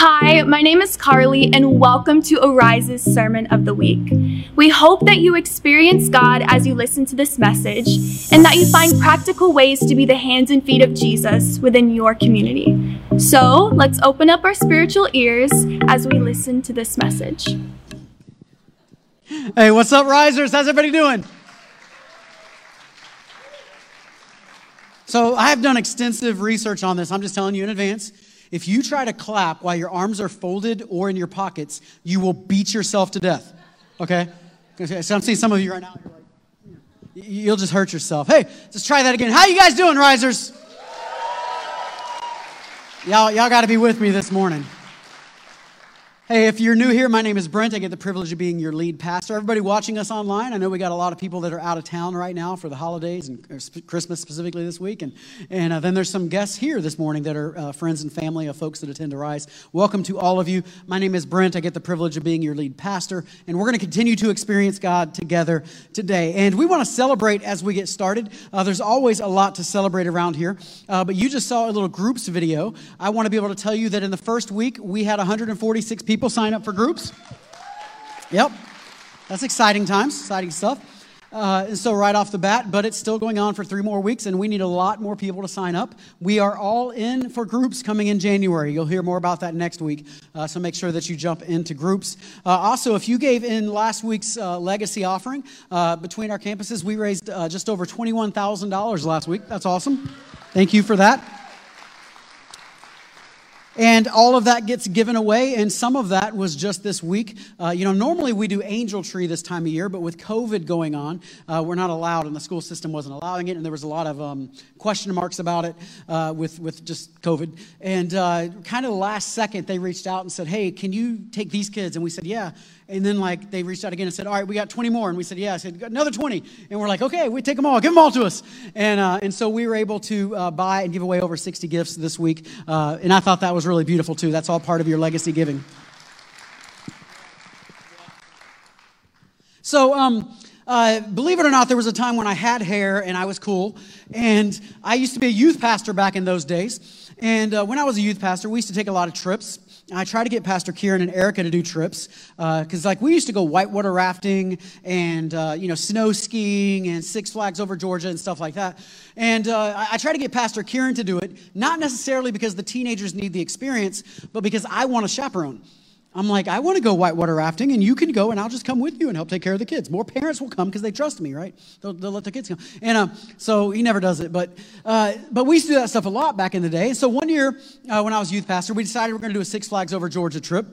Hi, my name is Carly, and welcome to Arise's Sermon of the Week. We hope that you experience God as you listen to this message and that you find practical ways to be the hands and feet of Jesus within your community. So let's open up our spiritual ears as we listen to this message. Hey, what's up, Risers? How's everybody doing? So, I have done extensive research on this. I'm just telling you in advance. If you try to clap while your arms are folded or in your pockets, you will beat yourself to death. Okay? So I'm seeing some of you right now. Like, you'll just hurt yourself. Hey, let's try that again. How you guys doing, risers? Y'all, y'all got to be with me this morning. Hey, if you're new here, my name is Brent. I get the privilege of being your lead pastor. Everybody watching us online, I know we got a lot of people that are out of town right now for the holidays and Christmas specifically this week. And, and uh, then there's some guests here this morning that are uh, friends and family of folks that attend Arise. Welcome to all of you. My name is Brent. I get the privilege of being your lead pastor. And we're going to continue to experience God together today. And we want to celebrate as we get started. Uh, there's always a lot to celebrate around here. Uh, but you just saw a little groups video. I want to be able to tell you that in the first week, we had 146 people people sign up for groups. Yep, that's exciting times, exciting stuff. Uh, and so, right off the bat, but it's still going on for three more weeks, and we need a lot more people to sign up. We are all in for groups coming in January. You'll hear more about that next week, uh, so make sure that you jump into groups. Uh, also, if you gave in last week's uh, legacy offering uh, between our campuses, we raised uh, just over $21,000 last week. That's awesome. Thank you for that. And all of that gets given away, and some of that was just this week. Uh, you know, normally we do Angel Tree this time of year, but with COVID going on, uh, we're not allowed, and the school system wasn't allowing it, and there was a lot of um, question marks about it uh, with, with just COVID. And uh, kind of last second, they reached out and said, Hey, can you take these kids? And we said, Yeah. And then, like, they reached out again and said, All right, we got 20 more. And we said, Yeah. I said, Another 20. And we're like, Okay, we take them all. Give them all to us. And, uh, and so we were able to uh, buy and give away over 60 gifts this week. Uh, and I thought that was really beautiful, too. That's all part of your legacy giving. So, um, uh, believe it or not, there was a time when I had hair and I was cool. And I used to be a youth pastor back in those days. And uh, when I was a youth pastor, we used to take a lot of trips. I try to get Pastor Kieran and Erica to do trips because, uh, like, we used to go whitewater rafting and uh, you know snow skiing and Six Flags over Georgia and stuff like that. And uh, I, I try to get Pastor Kieran to do it, not necessarily because the teenagers need the experience, but because I want a chaperone. I'm like, I want to go whitewater rafting, and you can go, and I'll just come with you and help take care of the kids. More parents will come because they trust me, right? They'll, they'll, let their kids come. And uh, so he never does it, but uh, but we used to do that stuff a lot back in the day. So one year uh, when I was youth pastor, we decided we're going to do a Six Flags over Georgia trip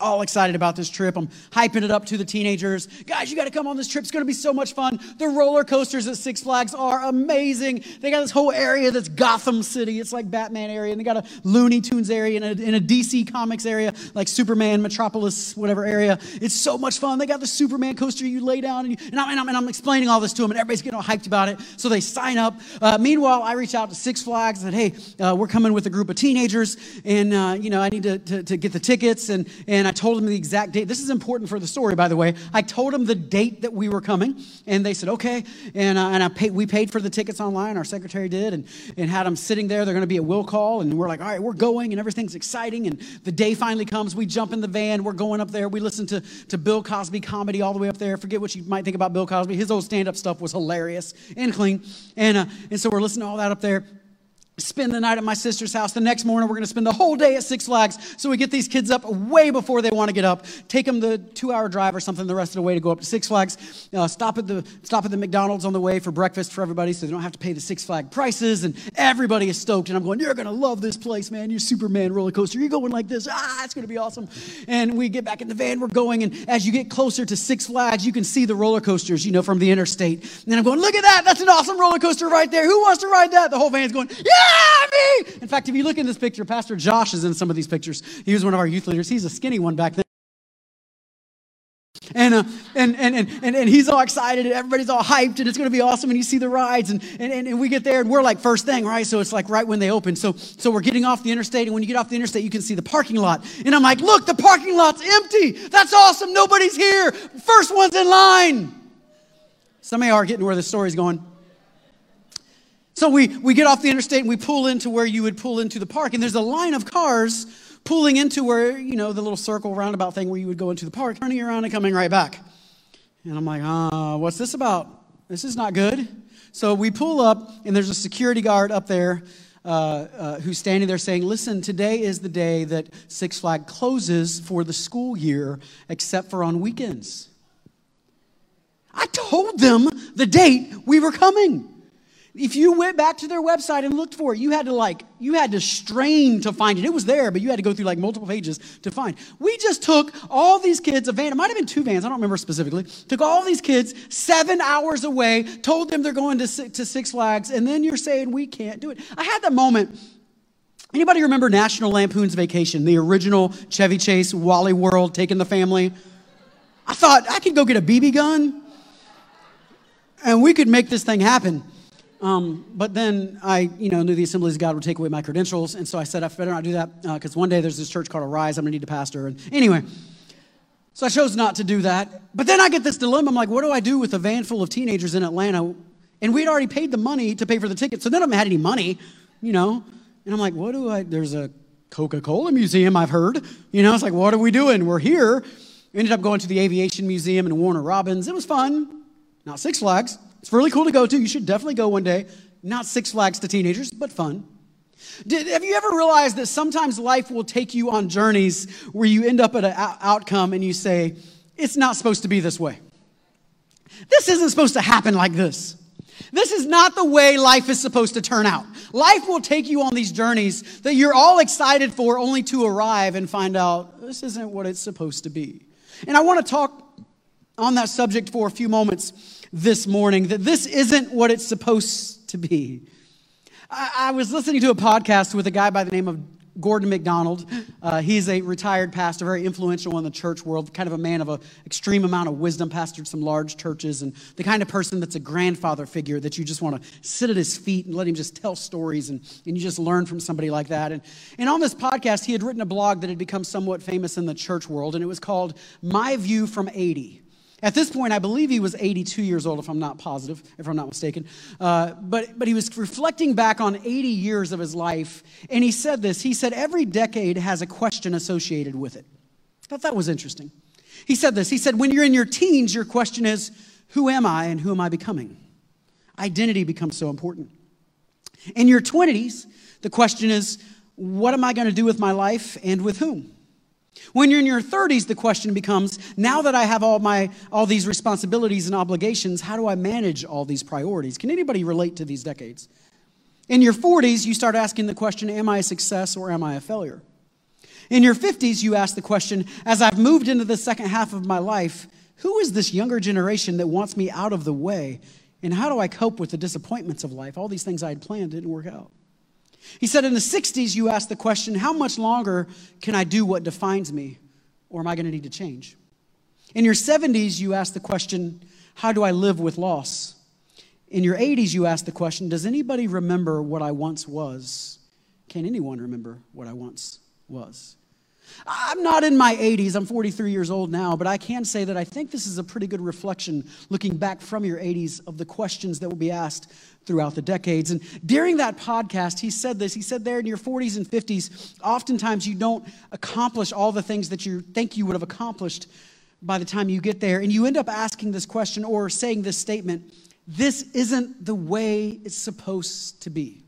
all excited about this trip. I'm hyping it up to the teenagers. Guys, you got to come on this trip. It's going to be so much fun. The roller coasters at Six Flags are amazing. They got this whole area that's Gotham City. It's like Batman area. And they got a Looney Tunes area and a, and a DC Comics area, like Superman, Metropolis, whatever area. It's so much fun. They got the Superman coaster you lay down. And, you, and, I'm, and, I'm, and I'm explaining all this to them, and everybody's getting all hyped about it. So they sign up. Uh, meanwhile, I reach out to Six Flags and said, hey, uh, we're coming with a group of teenagers. And, uh, you know, I need to, to, to get the tickets. And, and I told them the exact date. This is important for the story, by the way. I told them the date that we were coming, and they said, okay. And, uh, and I paid, we paid for the tickets online, our secretary did, and, and had them sitting there. They're going to be at will call, and we're like, all right, we're going, and everything's exciting. And the day finally comes. We jump in the van, we're going up there. We listen to, to Bill Cosby comedy all the way up there. Forget what you might think about Bill Cosby. His old stand up stuff was hilarious and clean. And, uh, and so we're listening to all that up there spend the night at my sister's house. The next morning, we're going to spend the whole day at Six Flags. So we get these kids up way before they want to get up. Take them the two-hour drive or something the rest of the way to go up to Six Flags. Uh, stop at the stop at the McDonald's on the way for breakfast for everybody, so they don't have to pay the Six Flag prices. And everybody is stoked. And I'm going, you're going to love this place, man. You're Superman roller coaster. You're going like this. Ah, it's going to be awesome. And we get back in the van. We're going, and as you get closer to Six Flags, you can see the roller coasters, you know, from the interstate. And I'm going, look at that. That's an awesome roller coaster right there. Who wants to ride that? The whole van's going, yeah, In fact, if you look in this picture, Pastor Josh is in some of these pictures. He was one of our youth leaders. He's a skinny one back then. And, uh, and, and, and, and, and he's all excited and everybody's all hyped and it's going to be awesome and you see the rides and, and, and we get there and we're like first thing right? So it's like right when they open. So, so we're getting off the interstate and when you get off the interstate you can see the parking lot. And i'm like look the parking lot's empty. That's awesome. Nobody's here. First one's in line. Some of you are getting where the story's going so we, we get off the interstate and we pull into where you would pull into the park, and there's a line of cars pulling into where, you know, the little circle roundabout thing where you would go into the park, turning around and coming right back. And I'm like, uh, what's this about? This is not good. So we pull up, and there's a security guard up there uh, uh, who's standing there saying, Listen, today is the day that Six Flag closes for the school year, except for on weekends. I told them the date we were coming. If you went back to their website and looked for it, you had to like, you had to strain to find it. It was there, but you had to go through like multiple pages to find. We just took all these kids, a van, it might have been two vans, I don't remember specifically, took all these kids seven hours away, told them they're going to, to Six Flags, and then you're saying we can't do it. I had that moment. Anybody remember National Lampoon's Vacation, the original Chevy Chase, Wally World, taking the family? I thought I could go get a BB gun and we could make this thing happen. Um, but then I, you know, knew the Assemblies of God would take away my credentials, and so I said I better not do that because uh, one day there's this church called Arise. I'm gonna need a pastor, and anyway, so I chose not to do that. But then I get this dilemma. I'm like, what do I do with a van full of teenagers in Atlanta? And we'd already paid the money to pay for the ticket, so none of them had any money, you know. And I'm like, what do I? There's a Coca-Cola museum I've heard, you know. It's like, what are we doing? We're here. We ended up going to the Aviation Museum and Warner Robins. It was fun. Not Six Flags. It's really cool to go to. You should definitely go one day. Not Six Flags to teenagers, but fun. Did, have you ever realized that sometimes life will take you on journeys where you end up at an outcome and you say, it's not supposed to be this way? This isn't supposed to happen like this. This is not the way life is supposed to turn out. Life will take you on these journeys that you're all excited for only to arrive and find out this isn't what it's supposed to be. And I want to talk on that subject for a few moments this morning that this isn't what it's supposed to be. I, I was listening to a podcast with a guy by the name of Gordon MacDonald. Uh, he's a retired pastor, very influential in the church world, kind of a man of an extreme amount of wisdom, pastored some large churches, and the kind of person that's a grandfather figure that you just want to sit at his feet and let him just tell stories, and, and you just learn from somebody like that. And, and on this podcast, he had written a blog that had become somewhat famous in the church world, and it was called My View from 80. At this point, I believe he was 82 years old, if I'm not positive, if I'm not mistaken. Uh, but, but he was reflecting back on 80 years of his life, and he said this. He said, Every decade has a question associated with it. I thought that was interesting. He said this. He said, When you're in your teens, your question is, Who am I and who am I becoming? Identity becomes so important. In your 20s, the question is, What am I going to do with my life and with whom? When you're in your 30s, the question becomes now that I have all, my, all these responsibilities and obligations, how do I manage all these priorities? Can anybody relate to these decades? In your 40s, you start asking the question Am I a success or am I a failure? In your 50s, you ask the question As I've moved into the second half of my life, who is this younger generation that wants me out of the way? And how do I cope with the disappointments of life? All these things I had planned didn't work out. He said, In the 60s, you asked the question, How much longer can I do what defines me? Or am I going to need to change? In your 70s, you asked the question, How do I live with loss? In your 80s, you asked the question, Does anybody remember what I once was? Can anyone remember what I once was? I'm not in my 80s, I'm 43 years old now, but I can say that I think this is a pretty good reflection, looking back from your 80s, of the questions that will be asked throughout the decades. And during that podcast, he said this. He said, There in your 40s and 50s, oftentimes you don't accomplish all the things that you think you would have accomplished by the time you get there. And you end up asking this question or saying this statement This isn't the way it's supposed to be.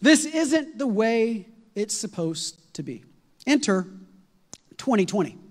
This isn't the way it's supposed to be. Enter 2020.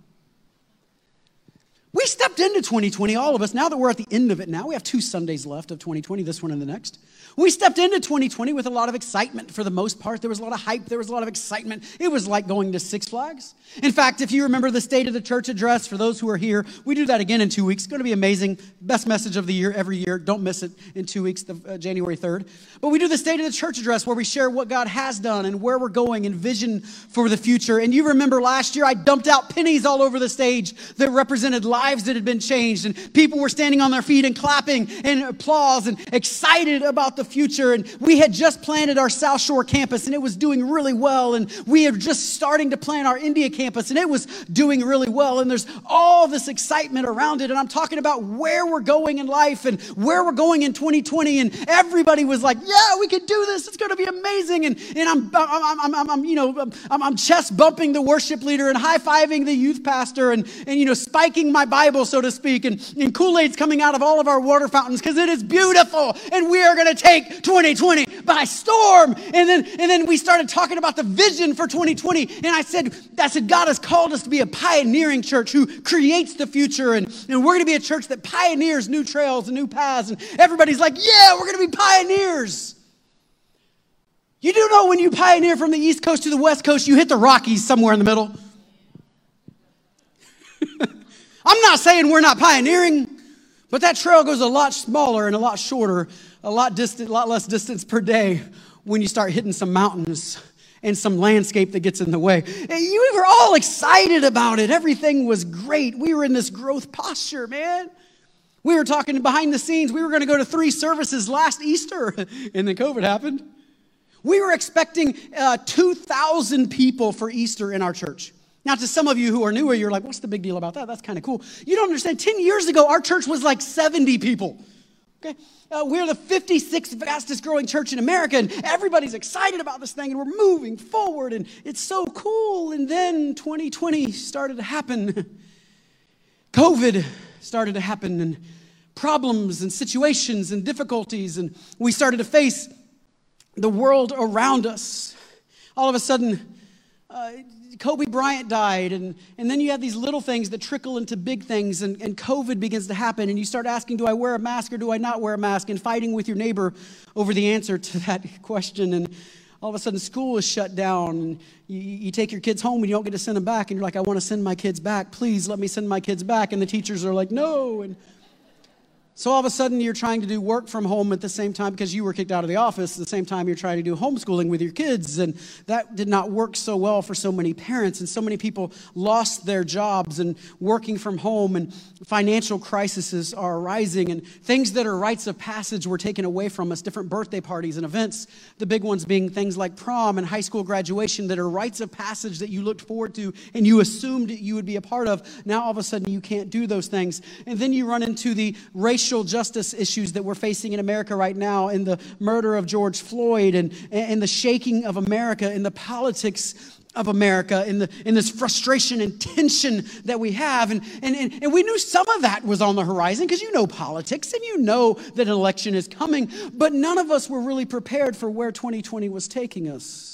We stepped into 2020, all of us. Now that we're at the end of it now, we have two Sundays left of 2020, this one and the next. We stepped into 2020 with a lot of excitement for the most part. There was a lot of hype, there was a lot of excitement. It was like going to Six Flags. In fact, if you remember the State of the Church address for those who are here, we do that again in two weeks. It's going to be amazing. Best message of the year every year. Don't miss it in two weeks, the, uh, January 3rd. But we do the State of the Church address where we share what God has done and where we're going and vision for the future. And you remember last year, I dumped out pennies all over the stage that represented lives lives that had been changed, and people were standing on their feet and clapping and applause and excited about the future. And we had just planted our South Shore campus, and it was doing really well. And we are just starting to plan our India campus, and it was doing really well. And there's all this excitement around it. And I'm talking about where we're going in life and where we're going in 2020. And everybody was like, "Yeah, we can do this. It's going to be amazing." And and I'm I'm, I'm, I'm, I'm you know I'm, I'm chest bumping the worship leader and high fiving the youth pastor and and you know spiking my Bible so to speak. And, and Kool Aid's coming out of all of our water fountains because it is beautiful. And we are going to take 2020 by storm. And then and then we started talking about the vision for 2020. And I said I said God has called us to be a pioneering church who creates the future. And, and we're going to be a church that pioneers new trails and new paths. And everybody's like, yeah, we're going to be pioneers. You do know when you pioneer from the East Coast to the West Coast, you hit the Rockies somewhere in the middle. I'm not saying we're not pioneering, but that trail goes a lot smaller and a lot shorter, a lot distant, a lot less distance per day when you start hitting some mountains and some landscape that gets in the way. You were all excited about it. Everything was great. We were in this growth posture, man. We were talking behind the scenes. We were going to go to three services last Easter, and then COVID happened. We were expecting uh, 2,000 people for Easter in our church. Now, to some of you who are newer, you're like, what's the big deal about that? That's kind of cool. You don't understand. 10 years ago, our church was like 70 people. Okay? Uh, we're the 56th fastest growing church in America, and everybody's excited about this thing, and we're moving forward, and it's so cool. And then 2020 started to happen. COVID started to happen, and problems and situations and difficulties, and we started to face the world around us. All of a sudden, uh, Kobe Bryant died, and, and then you have these little things that trickle into big things, and, and COVID begins to happen, and you start asking, Do I wear a mask or do I not wear a mask? and fighting with your neighbor over the answer to that question. And all of a sudden, school is shut down, and you, you take your kids home and you don't get to send them back, and you're like, I want to send my kids back. Please let me send my kids back. And the teachers are like, No. And so all of a sudden, you're trying to do work from home at the same time because you were kicked out of the office. At the same time, you're trying to do homeschooling with your kids. And that did not work so well for so many parents. And so many people lost their jobs and working from home. And financial crises are arising. And things that are rites of passage were taken away from us different birthday parties and events. The big ones being things like prom and high school graduation that are rites of passage that you looked forward to and you assumed you would be a part of. Now, all of a sudden, you can't do those things. And then you run into the racial racial justice issues that we're facing in America right now, in the murder of George Floyd, and, and the shaking of America, in the politics of America, in, the, in this frustration and tension that we have. And, and, and, and we knew some of that was on the horizon because you know politics and you know that an election is coming, but none of us were really prepared for where 2020 was taking us.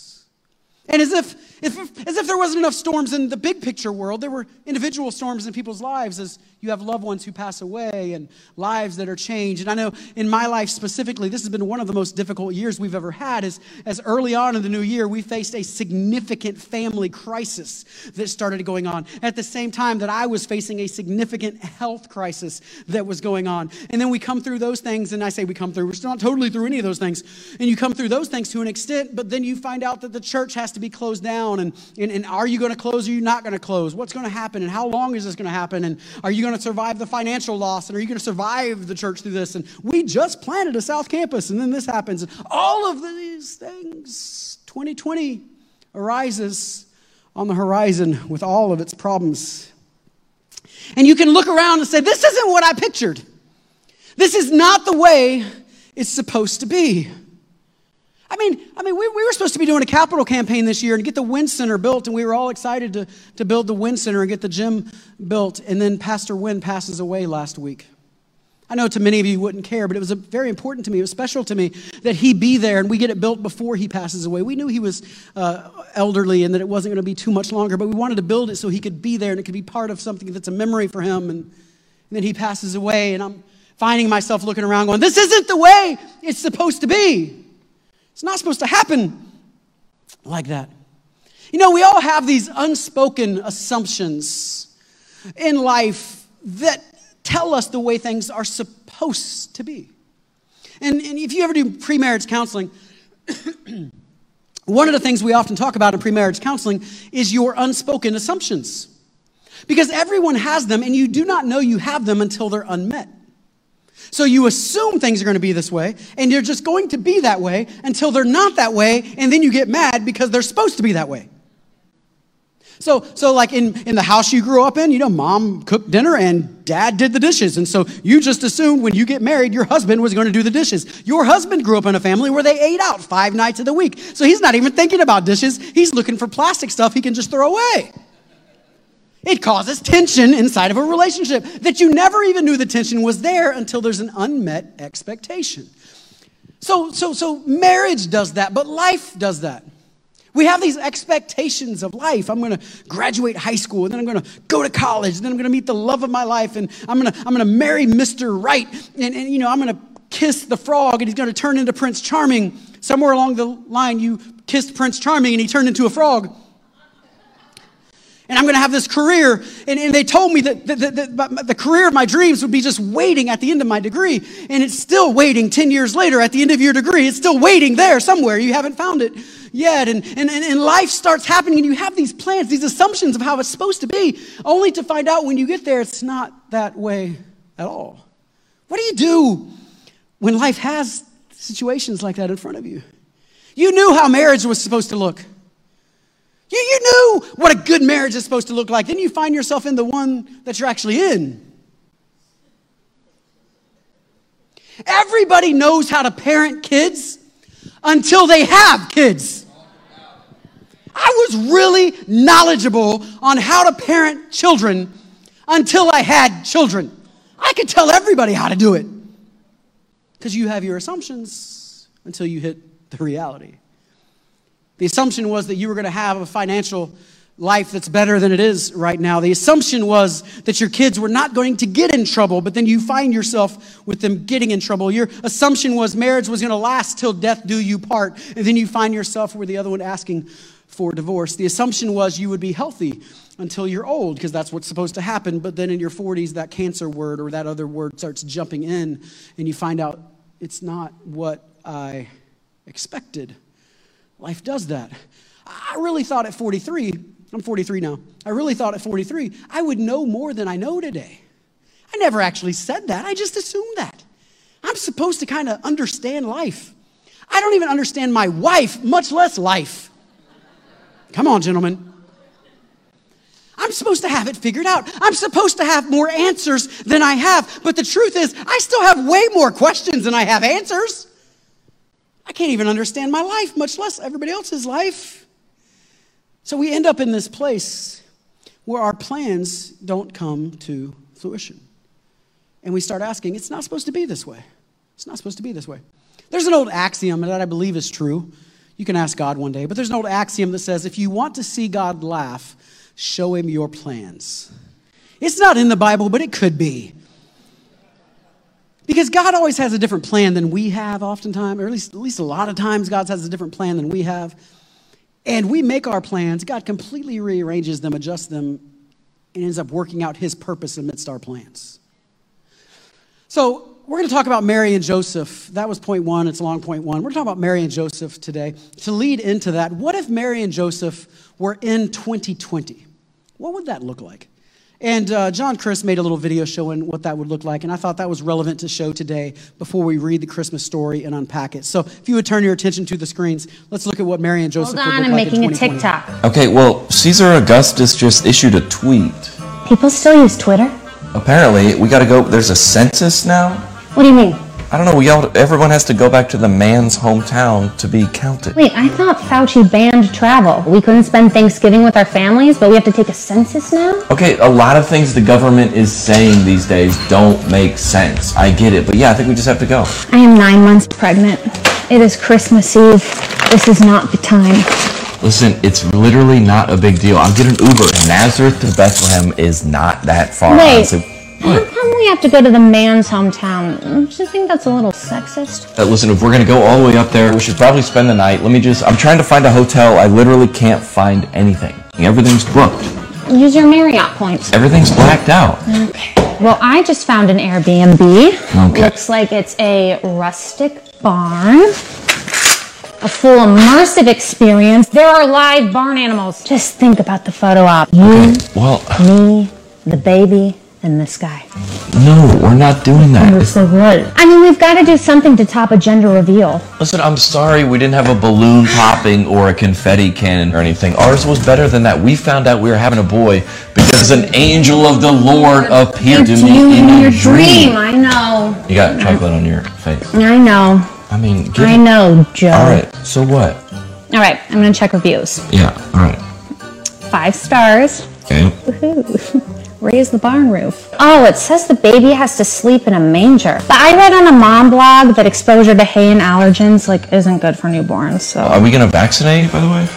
And as if, if, as if there wasn't enough storms in the big picture world, there were individual storms in people's lives as you have loved ones who pass away and lives that are changed. And I know in my life specifically, this has been one of the most difficult years we've ever had. As, as early on in the new year, we faced a significant family crisis that started going on at the same time that I was facing a significant health crisis that was going on. And then we come through those things, and I say we come through, we're still not totally through any of those things. And you come through those things to an extent, but then you find out that the church has to to be closed down? And, and, and are you going to close or are you not going to close? What's going to happen? And how long is this going to happen? And are you going to survive the financial loss? And are you going to survive the church through this? And we just planted a South Campus, and then this happens. And all of these things, 2020 arises on the horizon with all of its problems. And you can look around and say, This isn't what I pictured. This is not the way it's supposed to be. I mean, I mean, we, we were supposed to be doing a capital campaign this year and get the Wynn Center built, and we were all excited to, to build the Wynn Center and get the gym built. And then Pastor Wynn passes away last week. I know to many of you you wouldn't care, but it was very important to me. It was special to me that he be there and we get it built before he passes away. We knew he was uh, elderly and that it wasn't going to be too much longer, but we wanted to build it so he could be there and it could be part of something that's a memory for him. And, and then he passes away, and I'm finding myself looking around going, This isn't the way it's supposed to be. It's not supposed to happen like that. You know, we all have these unspoken assumptions in life that tell us the way things are supposed to be. And, and if you ever do pre-marriage counseling, one of the things we often talk about in pre-marriage counseling is your unspoken assumptions. Because everyone has them, and you do not know you have them until they're unmet. So you assume things are going to be this way, and you're just going to be that way until they're not that way, and then you get mad because they're supposed to be that way. So, so like in, in the house you grew up in, you know, mom cooked dinner and dad did the dishes. And so you just assumed when you get married, your husband was going to do the dishes. Your husband grew up in a family where they ate out five nights of the week. So he's not even thinking about dishes. He's looking for plastic stuff he can just throw away. It causes tension inside of a relationship that you never even knew the tension was there until there's an unmet expectation. So, so, so marriage does that, but life does that. We have these expectations of life. I'm going to graduate high school, and then I'm going to go to college, and then I'm going to meet the love of my life, and I'm going to, I'm going to marry Mr. Right, and, and you know, I'm going to kiss the frog, and he's going to turn into Prince Charming. Somewhere along the line, you kissed Prince Charming, and he turned into a frog and I'm going to have this career. And, and they told me that the, the, the, career of my dreams would be just waiting at the end of my degree. And it's still waiting 10 years later at the end of your degree. It's still waiting there somewhere. You haven't found it yet. And, and, and life starts happening, and you have these plans, these assumptions of how it's supposed to be, only to find out when you get there, it's not that way at all. What do you do when life has situations like that in front of you? You knew how marriage was supposed to look. You, you knew what a good marriage is supposed to look like. Then you find yourself in the one that you're actually in. Everybody knows how to parent kids until they have kids. I was really knowledgeable on how to parent children until I had children. I could tell everybody how to do it because you have your assumptions until you hit the reality. The assumption was that you were going to have a financial life that's better than it is right now. The assumption was that your kids were not going to get in trouble, but then you find yourself with them getting in trouble. Your assumption was marriage was going to last till death do you part, and then you find yourself where the other one asking for divorce. The assumption was you would be healthy until you're old because that's what's supposed to happen, but then in your 40s that cancer word or that other word starts jumping in and you find out it's not what I expected. Life does that. I really thought at 43, I'm 43 now, I really thought at 43 I would know more than I know today. I never actually said that, I just assumed that. I'm supposed to kind of understand life. I don't even understand my wife, much less life. Come on, gentlemen. I'm supposed to have it figured out. I'm supposed to have more answers than I have. But the truth is, I still have way more questions than I have answers. I can't even understand my life, much less everybody else's life. So we end up in this place where our plans don't come to fruition. And we start asking, it's not supposed to be this way. It's not supposed to be this way. There's an old axiom that I believe is true. You can ask God one day, but there's an old axiom that says if you want to see God laugh, show him your plans. It's not in the Bible, but it could be. Because God always has a different plan than we have, oftentimes, or at least, at least a lot of times, God has a different plan than we have. And we make our plans, God completely rearranges them, adjusts them, and ends up working out his purpose amidst our plans. So, we're going to talk about Mary and Joseph. That was point one, it's a long point one. We're going to talk about Mary and Joseph today. To lead into that, what if Mary and Joseph were in 2020? What would that look like? And uh, John Chris made a little video showing what that would look like, and I thought that was relevant to show today before we read the Christmas story and unpack it. So, if you would turn your attention to the screens, let's look at what Mary and Joseph Hold on, would look I'm like making in a TikTok. Okay, well, Caesar Augustus just issued a tweet. People still use Twitter? Apparently, we gotta go. There's a census now. What do you mean? I don't know. We all. Everyone has to go back to the man's hometown to be counted. Wait, I thought Fauci banned travel. We couldn't spend Thanksgiving with our families, but we have to take a census now? Okay, a lot of things the government is saying these days don't make sense. I get it, but yeah, I think we just have to go. I am nine months pregnant. It is Christmas Eve. This is not the time. Listen, it's literally not a big deal. I'll get an Uber. Nazareth to Bethlehem is not that far. Wait. honestly. How come we have to go to the man's hometown? Don't you think that's a little sexist? Uh, listen, if we're gonna go all the way up there, we should probably spend the night. Let me just. I'm trying to find a hotel. I literally can't find anything. Everything's booked. Use your Marriott points. Everything's blacked out. Okay. Well, I just found an Airbnb. Okay. Looks like it's a rustic barn. a full immersive experience. There are live barn animals. Just think about the photo op. You, Well, me, the baby, and this guy. no, we're not doing that. We're so good. I mean, we've got to do something to top a gender reveal. Listen, I'm sorry we didn't have a balloon popping or a confetti cannon or anything. Ours was better than that. We found out we were having a boy because an angel of the Lord appeared to me in a dream. I know. You got chocolate on your face. I know. I mean, I it. know, Joe. All right, so what? All right, I'm going to check reviews. Yeah, all right. Five stars. Okay. Raise the barn roof. Oh, it says the baby has to sleep in a manger. But I read on a mom blog that exposure to hay and allergens like isn't good for newborns. So Are we gonna vaccinate, by the way?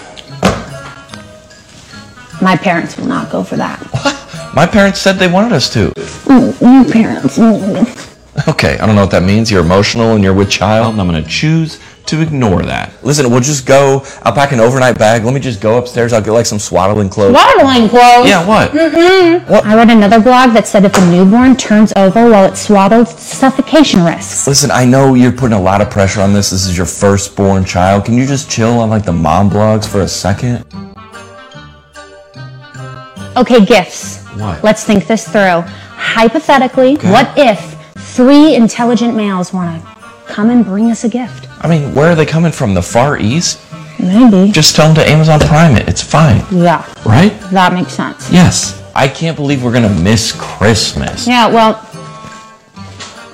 my parents will not go for that. What? My parents said they wanted us to. New parents. mm. Okay, I don't know what that means. You're emotional and you're with child, and I'm gonna choose to ignore that. Listen, we'll just go. I'll pack an overnight bag. Let me just go upstairs. I'll get like some swaddling clothes. Waddling clothes. Yeah, what? Mm-hmm. I read another blog that said if a newborn turns over while it's swaddled, suffocation risks. Listen, I know you're putting a lot of pressure on this. This is your firstborn child. Can you just chill on like the mom blogs for a second? Okay, gifts. What? Let's think this through. Hypothetically, what if three intelligent males want to come and bring us a gift? I mean, where are they coming from? The Far East? Maybe. Just tell them to Amazon Prime it. It's fine, Yeah, right? that makes sense. Yes. I can't believe we're gonna miss Christmas. Yeah, well,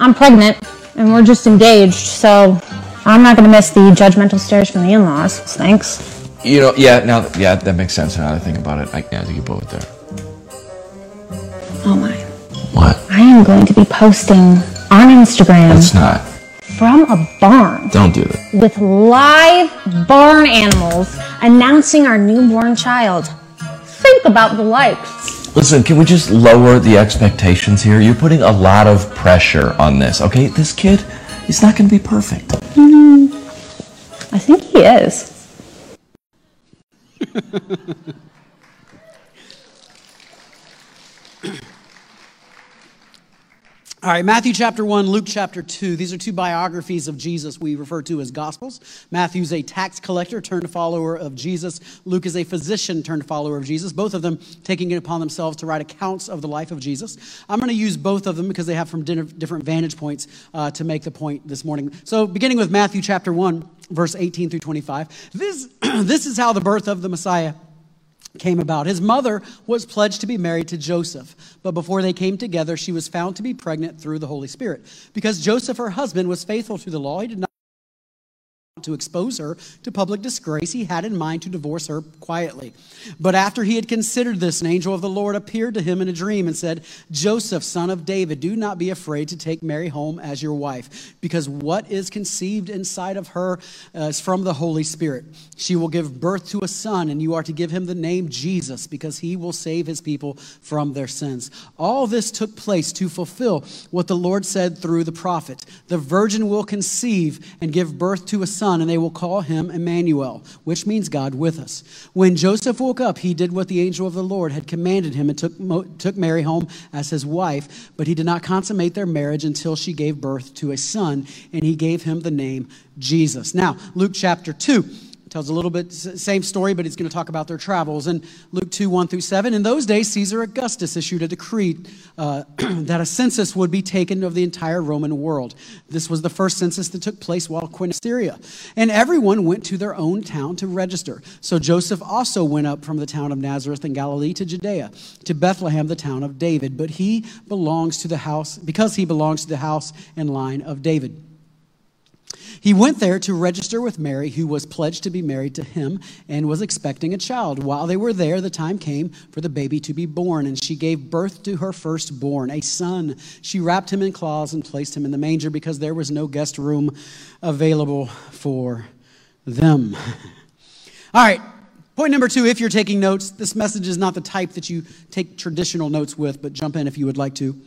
I'm pregnant and we're just engaged, so I'm not going to miss the judgmental stares from the in laws. Thanks. You know, yeah. Now, that- yeah, that makes sense. Now that I think about it, I, yeah, I think you both there. Oh my. What? I am going to be posting on Instagram It's not. From a barn Don't do that. with live barn animals announcing our newborn child. Think about the likes. Listen, can we just lower the expectations here? You're putting a lot of pressure on this, okay? This kid, he's not gonna be perfect. Mm-hmm. I think he is. All right, Matthew chapter 1, Luke chapter 2. These are two biographies of Jesus we refer to as Gospels. Matthew's a tax collector turned follower of Jesus. Luke is a physician turned follower of Jesus, both of them taking it upon themselves to write accounts of the life of Jesus. I'm going to use both of them because they have from different vantage points uh, to make the point this morning. So, beginning with Matthew chapter 1, verse 18 through 25, this, this is how the birth of the Messiah came about. His mother was pledged to be married to Joseph, but before they came together, she was found to be pregnant through the Holy Spirit. Because Joseph, her husband, was faithful to the law, he did not to expose her to public disgrace. He had in mind to divorce her quietly. But after he had considered this, an angel of the Lord appeared to him in a dream and said, Joseph, son of David, do not be afraid to take Mary home as your wife, because what is conceived inside of her uh, is from the Holy Spirit. She will give birth to a son, and you are to give him the name Jesus, because he will save his people from their sins. All this took place to fulfill what the Lord said through the prophet The virgin will conceive and give birth to a son, and they will call him Emmanuel, which means God with us. When Joseph woke up, he did what the angel of the Lord had commanded him and took, took Mary home as his wife, but he did not consummate their marriage until she gave birth to a son, and he gave him the name Jesus. Now, Luke chapter 2 tells a little bit same story but he's going to talk about their travels. In luke 2 1 through 7 in those days caesar augustus issued a decree uh, that a census would be taken of the entire roman world. This was the first census that took place while of syria and everyone went to their own town to register. So joseph also went up from the town of nazareth in galilee to judea to bethlehem the town of david. But he belongs to the house because he belongs to the house and line of david he went there to register with Mary, who was pledged to be married to him and was expecting a child. While they were there, the time came for the baby to be born, and she gave birth to her firstborn, a son. She wrapped him in cloths and placed him in the manger because there was no guest room available for them. All right, point number two if you're taking notes, this message is not the type that you take traditional notes with, but jump in if you would like to,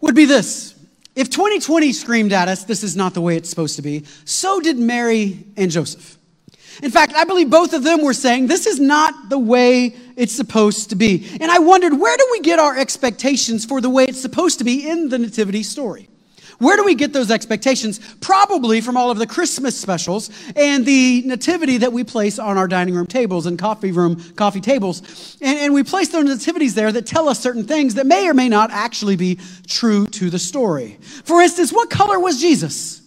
would be this. If 2020 screamed at us, this is not the way it's supposed to be, so did Mary and Joseph. In fact, I believe both of them were saying, this is not the way it's supposed to be. And I wondered, where do we get our expectations for the way it's supposed to be in the Nativity story? Where do we get those expectations? Probably from all of the Christmas specials and the nativity that we place on our dining room tables and coffee room coffee tables. And, and we place those nativities there that tell us certain things that may or may not actually be true to the story. For instance, what color was Jesus?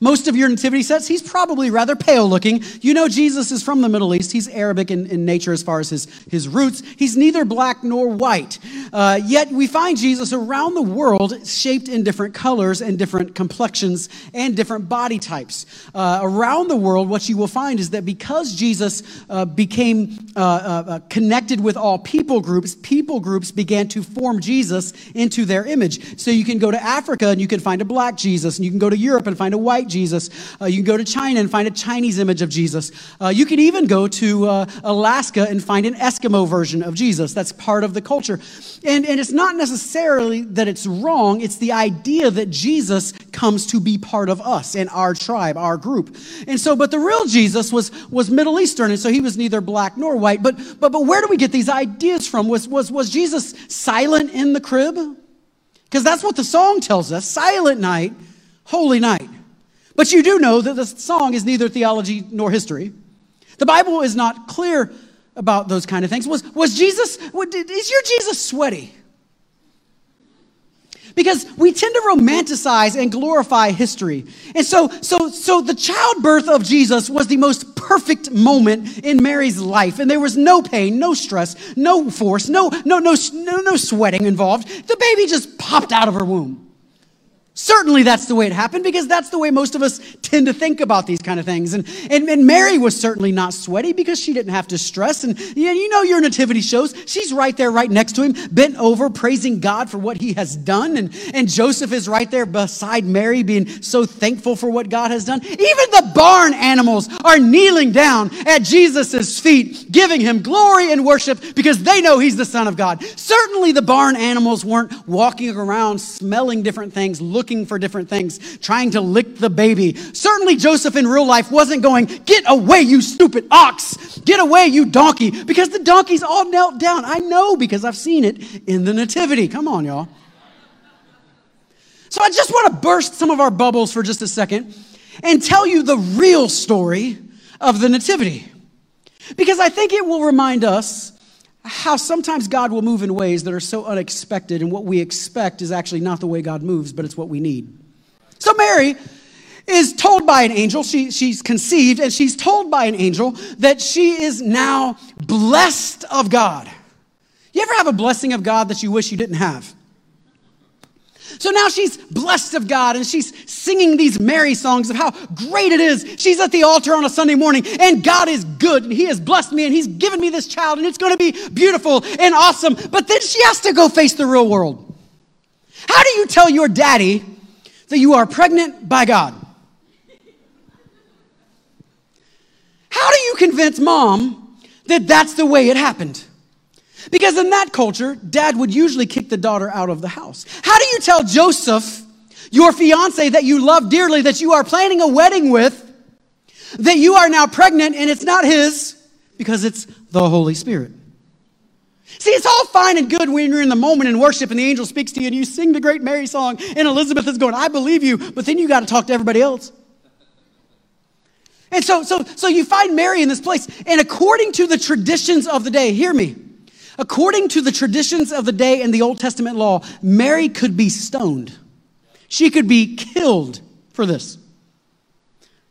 Most of your nativity sets, he's probably rather pale looking. You know, Jesus is from the Middle East. He's Arabic in, in nature as far as his, his roots. He's neither black nor white. Uh, yet we find Jesus around the world shaped in different colors and different complexions and different body types. Uh, around the world, what you will find is that because Jesus uh, became uh, uh, uh, connected with all people groups, people groups began to form Jesus into their image. So you can go to Africa and you can find a black Jesus, and you can go to Europe and find a white Jesus. Uh, you can go to China and find a Chinese image of Jesus. Uh, you can even go to uh, Alaska and find an Eskimo version of Jesus. That's part of the culture. And, and it's not necessarily that it's wrong, it's the idea that Jesus comes to be part of us and our tribe, our group. And so, but the real Jesus was, was Middle Eastern, and so he was neither black nor white. But, but, but where do we get these ideas from? Was, was, was Jesus silent in the crib? Because that's what the song tells us silent night, holy night. But you do know that the song is neither theology nor history. The Bible is not clear about those kind of things. Was, was Jesus, is your Jesus sweaty? Because we tend to romanticize and glorify history. And so, so, so the childbirth of Jesus was the most perfect moment in Mary's life. And there was no pain, no stress, no force, no, no, no, no, no sweating involved. The baby just popped out of her womb. Certainly that's the way it happened because that's the way most of us tend to think about these kind of things. And, and, and Mary was certainly not sweaty because she didn't have to stress. And you know, you know your nativity shows, she's right there right next to him, bent over, praising God for what he has done. And, and Joseph is right there beside Mary, being so thankful for what God has done. Even the barn animals are kneeling down at Jesus' feet, giving him glory and worship because they know he's the Son of God. Certainly the barn animals weren't walking around smelling different things, looking looking for different things, trying to lick the baby. Certainly, Joseph in real life wasn't going, Get away, you stupid ox! Get away, you donkey! Because the donkey's all knelt down. I know because I've seen it in the Nativity. Come on, y'all. So I just want to burst some of our bubbles for just a second and tell you the real story of the Nativity. Because I think it will remind us how sometimes God will move in ways that are so unexpected, and what we expect is actually not the way God moves, but it's what we need. So, Mary is told by an angel, she, she's conceived, and she's told by an angel that she is now blessed of God. You ever have a blessing of God that you wish you didn't have? So now she's blessed of God and she's singing these Mary songs of how great it is. She's at the altar on a Sunday morning and God is good and He has blessed me and He's given me this child and it's going to be beautiful and awesome. But then she has to go face the real world. How do you tell your daddy that you are pregnant by God? How do you convince mom that that's the way it happened? Because in that culture, dad would usually kick the daughter out of the house. How do you tell Joseph, your fiance that you love dearly, that you are planning a wedding with, that you are now pregnant and it's not his because it's the Holy Spirit? See, it's all fine and good when you're in the moment in worship and the angel speaks to you and you sing the great Mary song and Elizabeth is going, I believe you, but then you got to talk to everybody else. And so, so, so you find Mary in this place, and according to the traditions of the day, hear me. According to the traditions of the day in the Old Testament law, Mary could be stoned. She could be killed for this.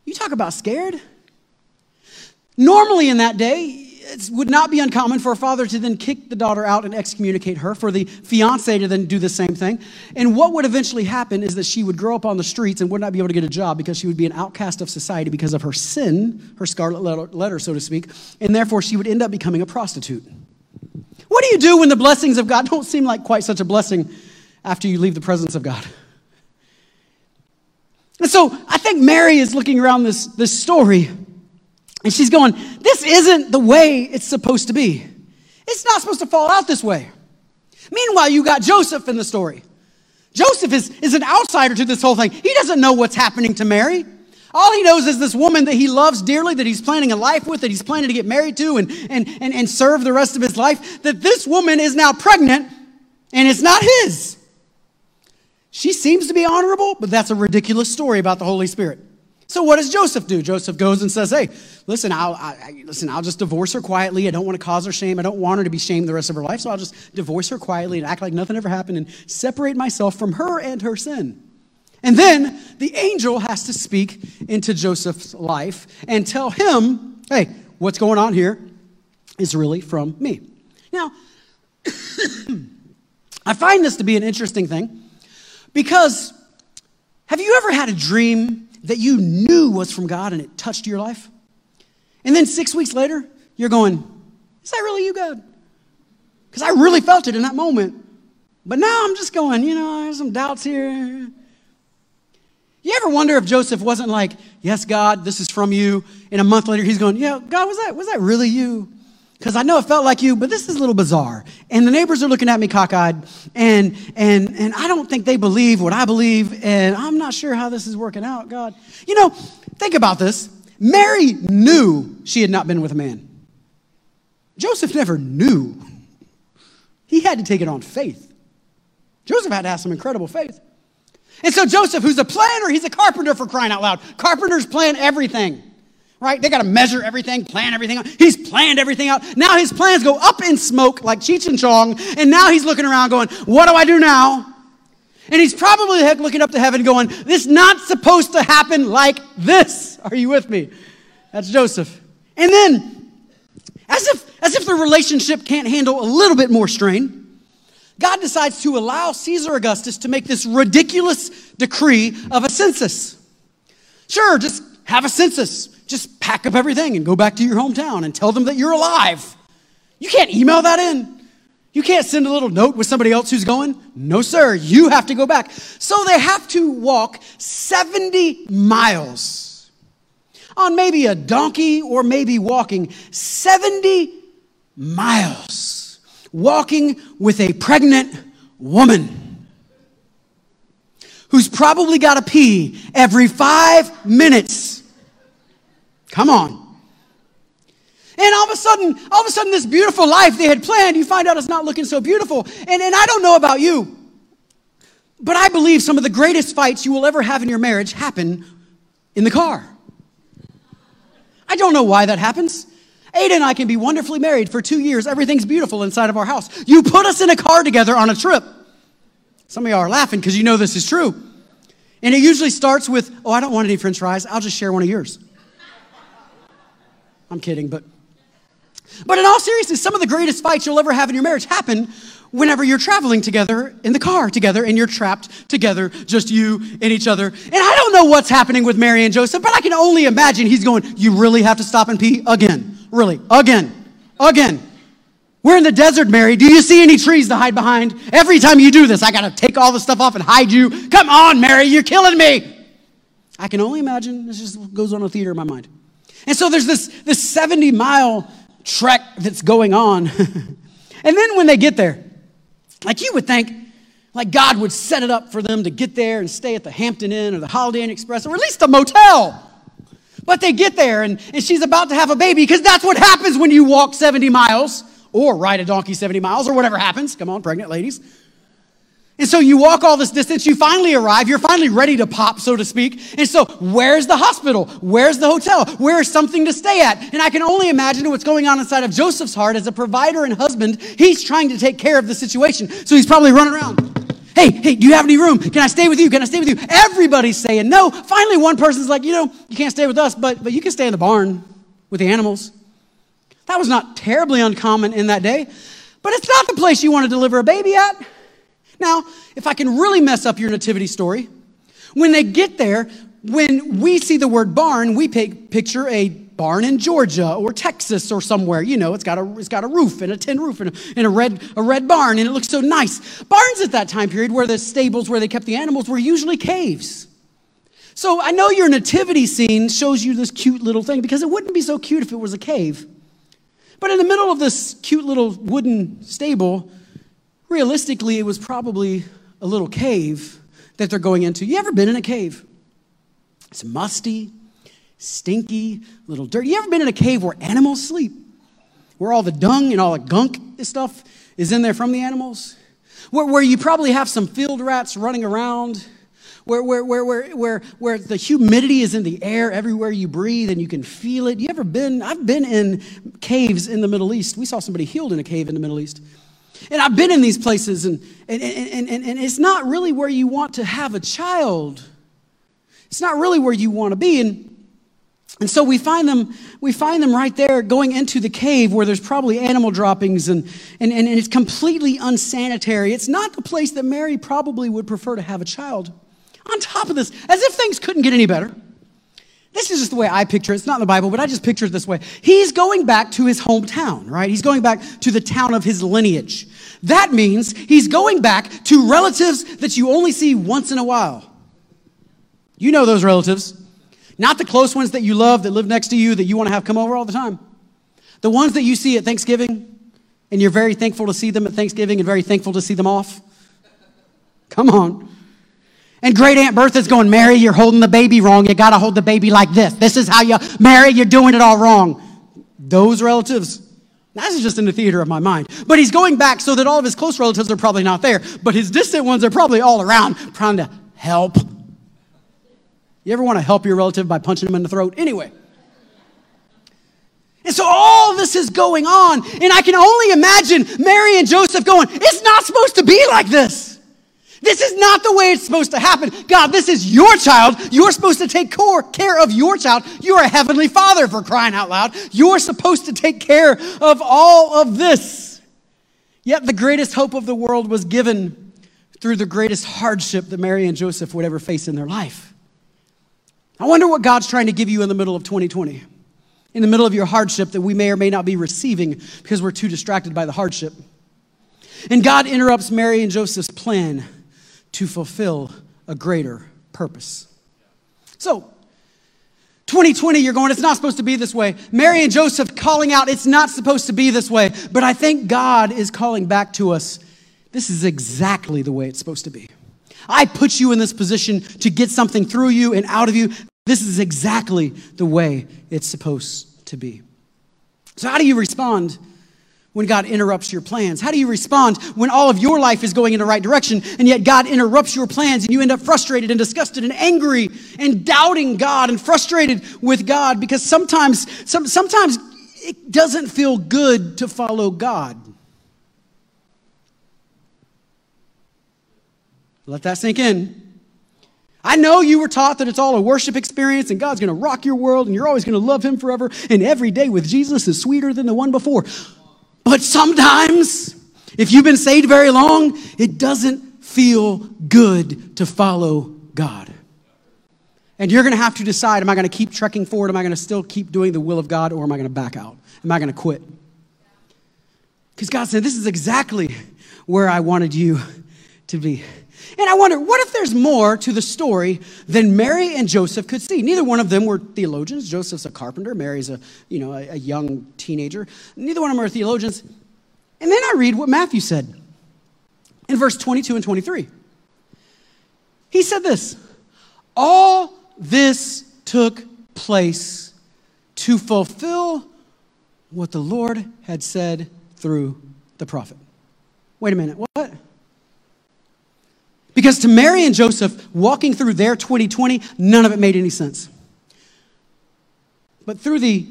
You talk about scared? Normally in that day, it would not be uncommon for a father to then kick the daughter out and excommunicate her, for the fiance to then do the same thing. And what would eventually happen is that she would grow up on the streets and would not be able to get a job because she would be an outcast of society because of her sin, her scarlet letter so to speak, and therefore she would end up becoming a prostitute. What do you do when the blessings of God don't seem like quite such a blessing after you leave the presence of God? And so I think Mary is looking around this, this story and she's going, This isn't the way it's supposed to be. It's not supposed to fall out this way. Meanwhile, you got Joseph in the story. Joseph is, is an outsider to this whole thing. He doesn't know what's happening to Mary. All he knows is this woman that he loves dearly, that he's planning a life with, that he's planning to get married to and, and, and, and serve the rest of his life, that this woman is now pregnant and it's not his. She seems to be honorable, but that's a ridiculous story about the Holy Spirit. So what does Joseph do? Joseph goes and says, "Hey, listen, I'll I, listen. I'll just divorce her quietly. I don't want to cause her shame. I don't want her to be shamed the rest of her life. So I'll just divorce her quietly and act like nothing ever happened and separate myself from her and her sin." And then the angel has to speak into Joseph's life and tell him, "Hey, what's going on here is really from me." Now, I find this to be an interesting thing because have you ever had a dream that you knew was from God and it touched your life? And then six weeks later, you're going, Is that really you, God? Because I really felt it in that moment. But now I'm just going, you know, there's some doubts here. You ever wonder if Joseph wasn't like, Yes, God, this is from you. And a month later, he's going, Yeah, God, was that, was that really you? because I know it felt like you, but this is a little bizarre. And the neighbors are looking at me cockeyed, and, and, and I don't think they believe what I believe, and I'm not sure how this is working out, God. You know, think about this. Mary knew she had not been with a man. Joseph never knew. He had to take it on faith. Joseph had to have some incredible faith. And so Joseph, who's a planner, he's a carpenter for crying out loud. Carpenters plan everything right? They got to measure everything, plan everything out. He's planned everything out. Now his plans go up in smoke like Cheech and Chong, and now he's looking around going, What do I do now? And he's probably looking up to heaven going, This not supposed to happen like this. Are you with me? That's Joseph. And then, as if, as if the relationship can't handle a little bit more strain, God decides to allow Caesar Augustus to make this ridiculous decree of a census. Sure, just have a census just pack up everything and go back to your hometown and tell them that you're alive. You can't email that in. You can't send a little note with somebody else who's going. No, sir, you have to go back. So they have to walk 70 miles on maybe a donkey or maybe walking 70 miles, walking with a pregnant woman who's probably got to pee every five minutes Come on. And all of a sudden, all of a sudden, this beautiful life they had planned, you find out it's not looking so beautiful. And, and I don't know about you, but I believe some of the greatest fights you will ever have in your marriage happen in the car. I don't know why that happens. Ada and I can be wonderfully married for two years. Everything's beautiful inside of our house. You put us in a car together on a trip. Some of y'all are laughing because you know this is true. And it usually starts with, oh, I don't want any french fries. I'll just share one of yours. I'm kidding, but but in all seriousness, some of the greatest fights you'll ever have in your marriage happen whenever you're traveling together in the car together and you're trapped together, just you and each other. And I don't know what's happening with Mary and Joseph, but I can only imagine he's going, You really have to stop and pee again. Really, again, again. We're in the desert, Mary. Do you see any trees to hide behind? Every time you do this, I got to take all the stuff off and hide you. Come on, Mary, you're killing me. I can only imagine. This just goes on a theater in my mind. And so there's this, this 70 mile trek that's going on. and then when they get there, like you would think, like God would set it up for them to get there and stay at the Hampton Inn or the Holiday Inn Express or at least a motel. But they get there and, and she's about to have a baby because that's what happens when you walk 70 miles or ride a donkey 70 miles or whatever happens. Come on, pregnant ladies. And so you walk all this distance, you finally arrive, you're finally ready to pop, so to speak. And so, where's the hospital? Where's the hotel? Where's something to stay at? And I can only imagine what's going on inside of Joseph's heart as a provider and husband. He's trying to take care of the situation. So he's probably running around. Hey, hey, do you have any room? Can I stay with you? Can I stay with you? Everybody's saying no. Finally, one person's like, you know, you can't stay with us, but, but you can stay in the barn with the animals. That was not terribly uncommon in that day, but it's not the place you want to deliver a baby at. Now, if I can really mess up your nativity story, when they get there, when we see the word barn, we picture a barn in Georgia or Texas or somewhere. You know, it's got a, it's got a roof and a tin roof and, a, and a, red, a red barn, and it looks so nice. Barns at that time period, where the stables where they kept the animals, were usually caves. So I know your nativity scene shows you this cute little thing because it wouldn't be so cute if it was a cave. But in the middle of this cute little wooden stable, realistically, it was probably a little cave that they're going into. You ever been in a cave? It's musty, stinky, little dirty. You ever been in a cave where animals sleep? Where all the dung and all the gunk stuff is in there from the animals? where, where you probably have some field rats running around, where, where, where, where, where, where the humidity is in the air everywhere you breathe and you can feel it. You ever been? I've been in caves in the Middle East. We saw somebody healed in a cave in the Middle East. And I've been in these places, and, and, and, and, and it's not really where you want to have a child. It's not really where you want to be. And and so we find them, we find them right there going into the cave where there's probably animal droppings and, and, and, it's completely unsanitary. It's not the place that Mary probably would prefer to have a child. On top of this, as if things couldn't get any better. This is just the way I picture it. It's not in the Bible, but I just picture it this way. He's going back to his hometown, right? He's going back to the town of his lineage. That means he's going back to relatives that you only see once in a while. You know those relatives. Not the close ones that you love that live next to you that you want to have come over all the time. The ones that you see at Thanksgiving and you're very thankful to see them at Thanksgiving and very thankful to see them off. Come on. And great Aunt Bertha's going, Mary, you're holding the baby wrong. You got to hold the baby like this. This is how you, Mary, you're doing it all wrong. Those relatives. This is just in the theater of my mind. But he's going back so that all of his close relatives are probably not there, but his distant ones are probably all around trying to help you ever want to help your relative by punching him in the throat? Anyway. And so all this is going on, and I can only imagine Mary and Joseph going, It's not supposed to be like this. This is not the way it's supposed to happen. God, this is your child. You're supposed to take care of your child. You're a heavenly father for crying out loud. You're supposed to take care of all of this. Yet the greatest hope of the world was given through the greatest hardship that Mary and Joseph would ever face in their life. I wonder what God's trying to give you in the middle of 2020, in the middle of your hardship that we may or may not be receiving because we're too distracted by the hardship. And God interrupts Mary and Joseph's plan to fulfill a greater purpose. So, 2020, you're going, it's not supposed to be this way. Mary and Joseph calling out, it's not supposed to be this way. But I think God is calling back to us, this is exactly the way it's supposed to be. I put you in this position to get something through you and out of you. This is exactly the way it's supposed to be. So, how do you respond when God interrupts your plans? How do you respond when all of your life is going in the right direction and yet God interrupts your plans and you end up frustrated and disgusted and angry and doubting God and frustrated with God because sometimes, some, sometimes it doesn't feel good to follow God. Let that sink in. I know you were taught that it's all a worship experience and God's going to rock your world and you're always going to love Him forever and every day with Jesus is sweeter than the one before. But sometimes, if you've been saved very long, it doesn't feel good to follow God. And you're going to have to decide am I going to keep trekking forward? Am I going to still keep doing the will of God or am I going to back out? Am I going to quit? Because God said, This is exactly where I wanted you to be. And I wonder, what if there's more to the story than Mary and Joseph could see? Neither one of them were theologians. Joseph's a carpenter. Mary's a, you know, a, a young teenager. Neither one of them are theologians. And then I read what Matthew said in verse 22 and 23. He said this All this took place to fulfill what the Lord had said through the prophet. Wait a minute, what? Because to Mary and Joseph, walking through their 2020, none of it made any sense. But through the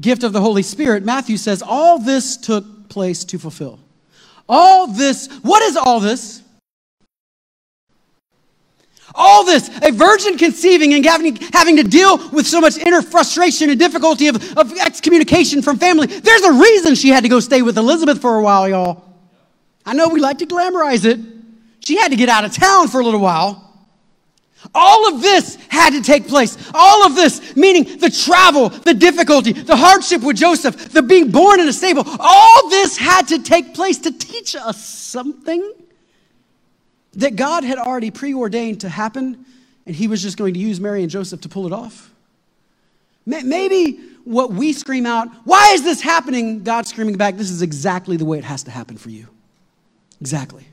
gift of the Holy Spirit, Matthew says, all this took place to fulfill. All this, what is all this? All this, a virgin conceiving and having, having to deal with so much inner frustration and difficulty of, of excommunication from family. There's a reason she had to go stay with Elizabeth for a while, y'all. I know we like to glamorize it. She had to get out of town for a little while. All of this had to take place. All of this, meaning the travel, the difficulty, the hardship with Joseph, the being born in a stable, all this had to take place to teach us something that God had already preordained to happen, and He was just going to use Mary and Joseph to pull it off. Maybe what we scream out, why is this happening? God's screaming back, this is exactly the way it has to happen for you. Exactly.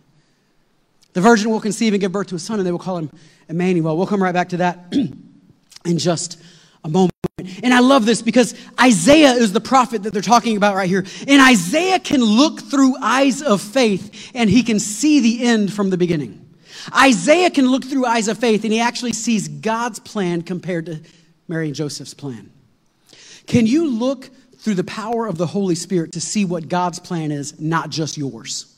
The virgin will conceive and give birth to a son, and they will call him Emmanuel. We'll come right back to that in just a moment. And I love this because Isaiah is the prophet that they're talking about right here. And Isaiah can look through eyes of faith and he can see the end from the beginning. Isaiah can look through eyes of faith and he actually sees God's plan compared to Mary and Joseph's plan. Can you look through the power of the Holy Spirit to see what God's plan is, not just yours?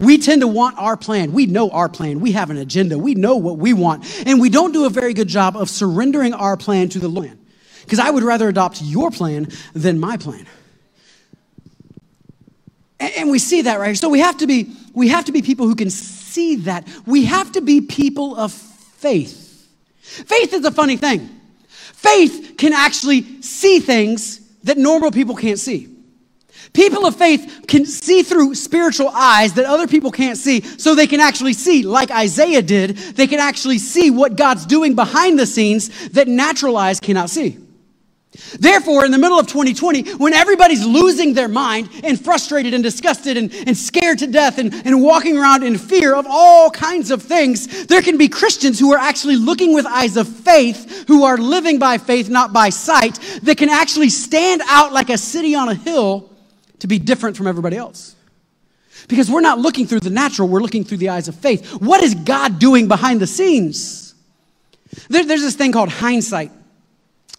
We tend to want our plan. We know our plan. We have an agenda. We know what we want. And we don't do a very good job of surrendering our plan to the Lord. Because I would rather adopt your plan than my plan. And we see that right here. So we have to be we have to be people who can see that. We have to be people of faith. Faith is a funny thing. Faith can actually see things that normal people can't see. People of faith can see through spiritual eyes that other people can't see, so they can actually see, like Isaiah did, they can actually see what God's doing behind the scenes that natural eyes cannot see. Therefore, in the middle of 2020, when everybody's losing their mind and frustrated and disgusted and, and scared to death and, and walking around in fear of all kinds of things, there can be Christians who are actually looking with eyes of faith, who are living by faith, not by sight, that can actually stand out like a city on a hill to be different from everybody else. Because we're not looking through the natural, we're looking through the eyes of faith. What is God doing behind the scenes? There, there's this thing called hindsight.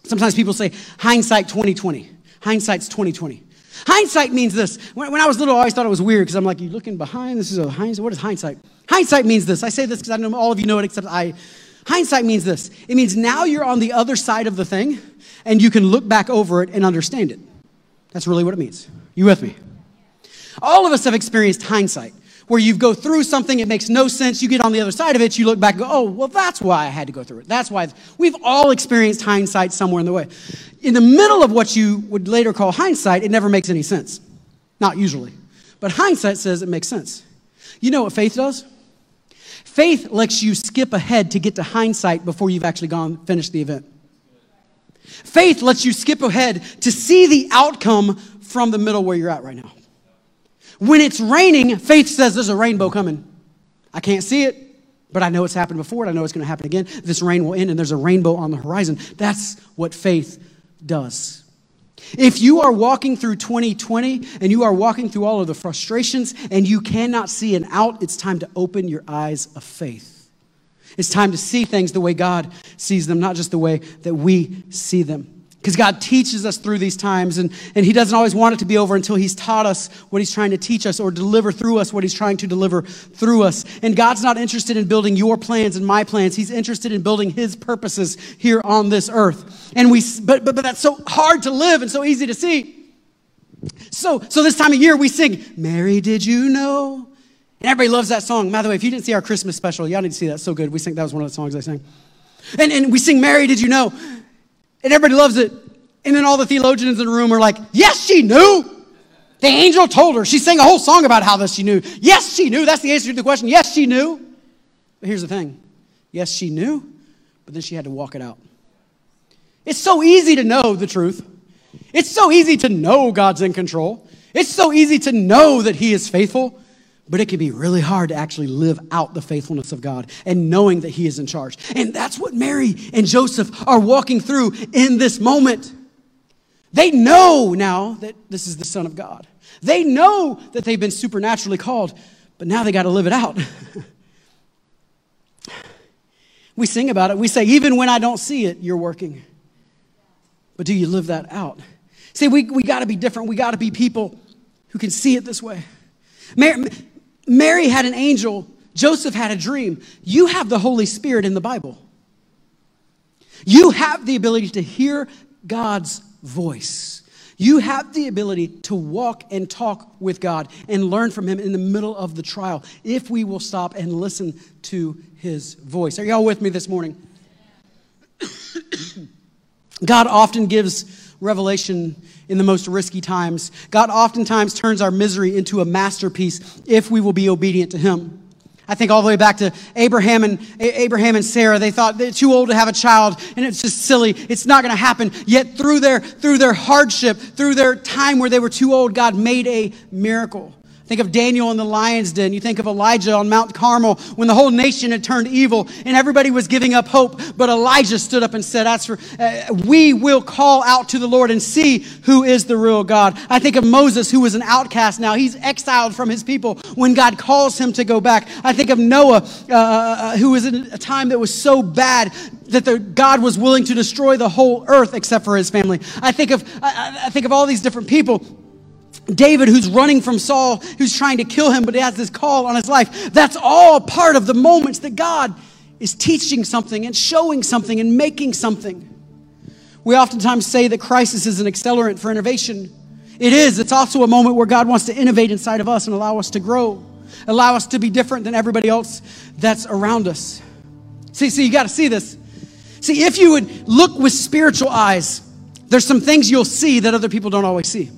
Sometimes people say hindsight 2020. Hindsight's 2020. Hindsight means this. When, when I was little, I always thought it was weird because I'm like, you're looking behind? This is a hindsight. What is hindsight? Hindsight means this. I say this because I know all of you know it except I. Hindsight means this. It means now you're on the other side of the thing and you can look back over it and understand it. That's really what it means. You with me? All of us have experienced hindsight where you go through something, it makes no sense, you get on the other side of it, you look back and go, oh, well, that's why I had to go through it. That's why. We've all experienced hindsight somewhere in the way. In the middle of what you would later call hindsight, it never makes any sense. Not usually. But hindsight says it makes sense. You know what faith does? Faith lets you skip ahead to get to hindsight before you've actually gone finished the event. Faith lets you skip ahead to see the outcome from the middle where you're at right now. When it's raining, faith says there's a rainbow coming. I can't see it, but I know it's happened before and I know it's going to happen again. This rain will end and there's a rainbow on the horizon. That's what faith does. If you are walking through 2020 and you are walking through all of the frustrations and you cannot see an out, it's time to open your eyes of faith. It's time to see things the way God sees them, not just the way that we see them. Because God teaches us through these times, and, and He doesn't always want it to be over until He's taught us what He's trying to teach us or deliver through us what He's trying to deliver through us. And God's not interested in building your plans and my plans. He's interested in building His purposes here on this earth. And we, but, but, but that's so hard to live and so easy to see. So, so this time of year we sing, Mary, did you know? And everybody loves that song. By the way, if you didn't see our Christmas special, y'all need to see that. It's so good. We sing, that was one of the songs I sang. And, and we sing, Mary, did you know? And everybody loves it. And then all the theologians in the room are like, yes, she knew. The angel told her. She sang a whole song about how this she knew. Yes, she knew. That's the answer to the question. Yes, she knew. But here's the thing. Yes, she knew, but then she had to walk it out. It's so easy to know the truth. It's so easy to know God's in control. It's so easy to know that He is faithful. But it can be really hard to actually live out the faithfulness of God and knowing that He is in charge. And that's what Mary and Joseph are walking through in this moment. They know now that this is the Son of God. They know that they've been supernaturally called, but now they got to live it out. we sing about it. We say, even when I don't see it, you're working. But do you live that out? See, we, we got to be different. We got to be people who can see it this way. Mary, Mary had an angel, Joseph had a dream. You have the Holy Spirit in the Bible. You have the ability to hear God's voice. You have the ability to walk and talk with God and learn from Him in the middle of the trial if we will stop and listen to His voice. Are y'all with me this morning? God often gives revelation in the most risky times. God oftentimes turns our misery into a masterpiece if we will be obedient to Him. I think all the way back to Abraham and Abraham and Sarah. They thought they're too old to have a child, and it's just silly. It's not going to happen. Yet through their through their hardship, through their time where they were too old, God made a miracle. Think of Daniel in the lion's den. You think of Elijah on Mount Carmel when the whole nation had turned evil and everybody was giving up hope. But Elijah stood up and said, As for, uh, we will call out to the Lord and see who is the real God. I think of Moses, who was an outcast now. He's exiled from his people when God calls him to go back. I think of Noah, uh, uh, uh who was in a time that was so bad that the, God was willing to destroy the whole earth except for his family. I think of, I, I think of all these different people David, who's running from Saul, who's trying to kill him, but he has this call on his life. That's all part of the moments that God is teaching something and showing something and making something. We oftentimes say that crisis is an accelerant for innovation. It is. It's also a moment where God wants to innovate inside of us and allow us to grow, allow us to be different than everybody else that's around us. See, see, you got to see this. See, if you would look with spiritual eyes, there's some things you'll see that other people don't always see.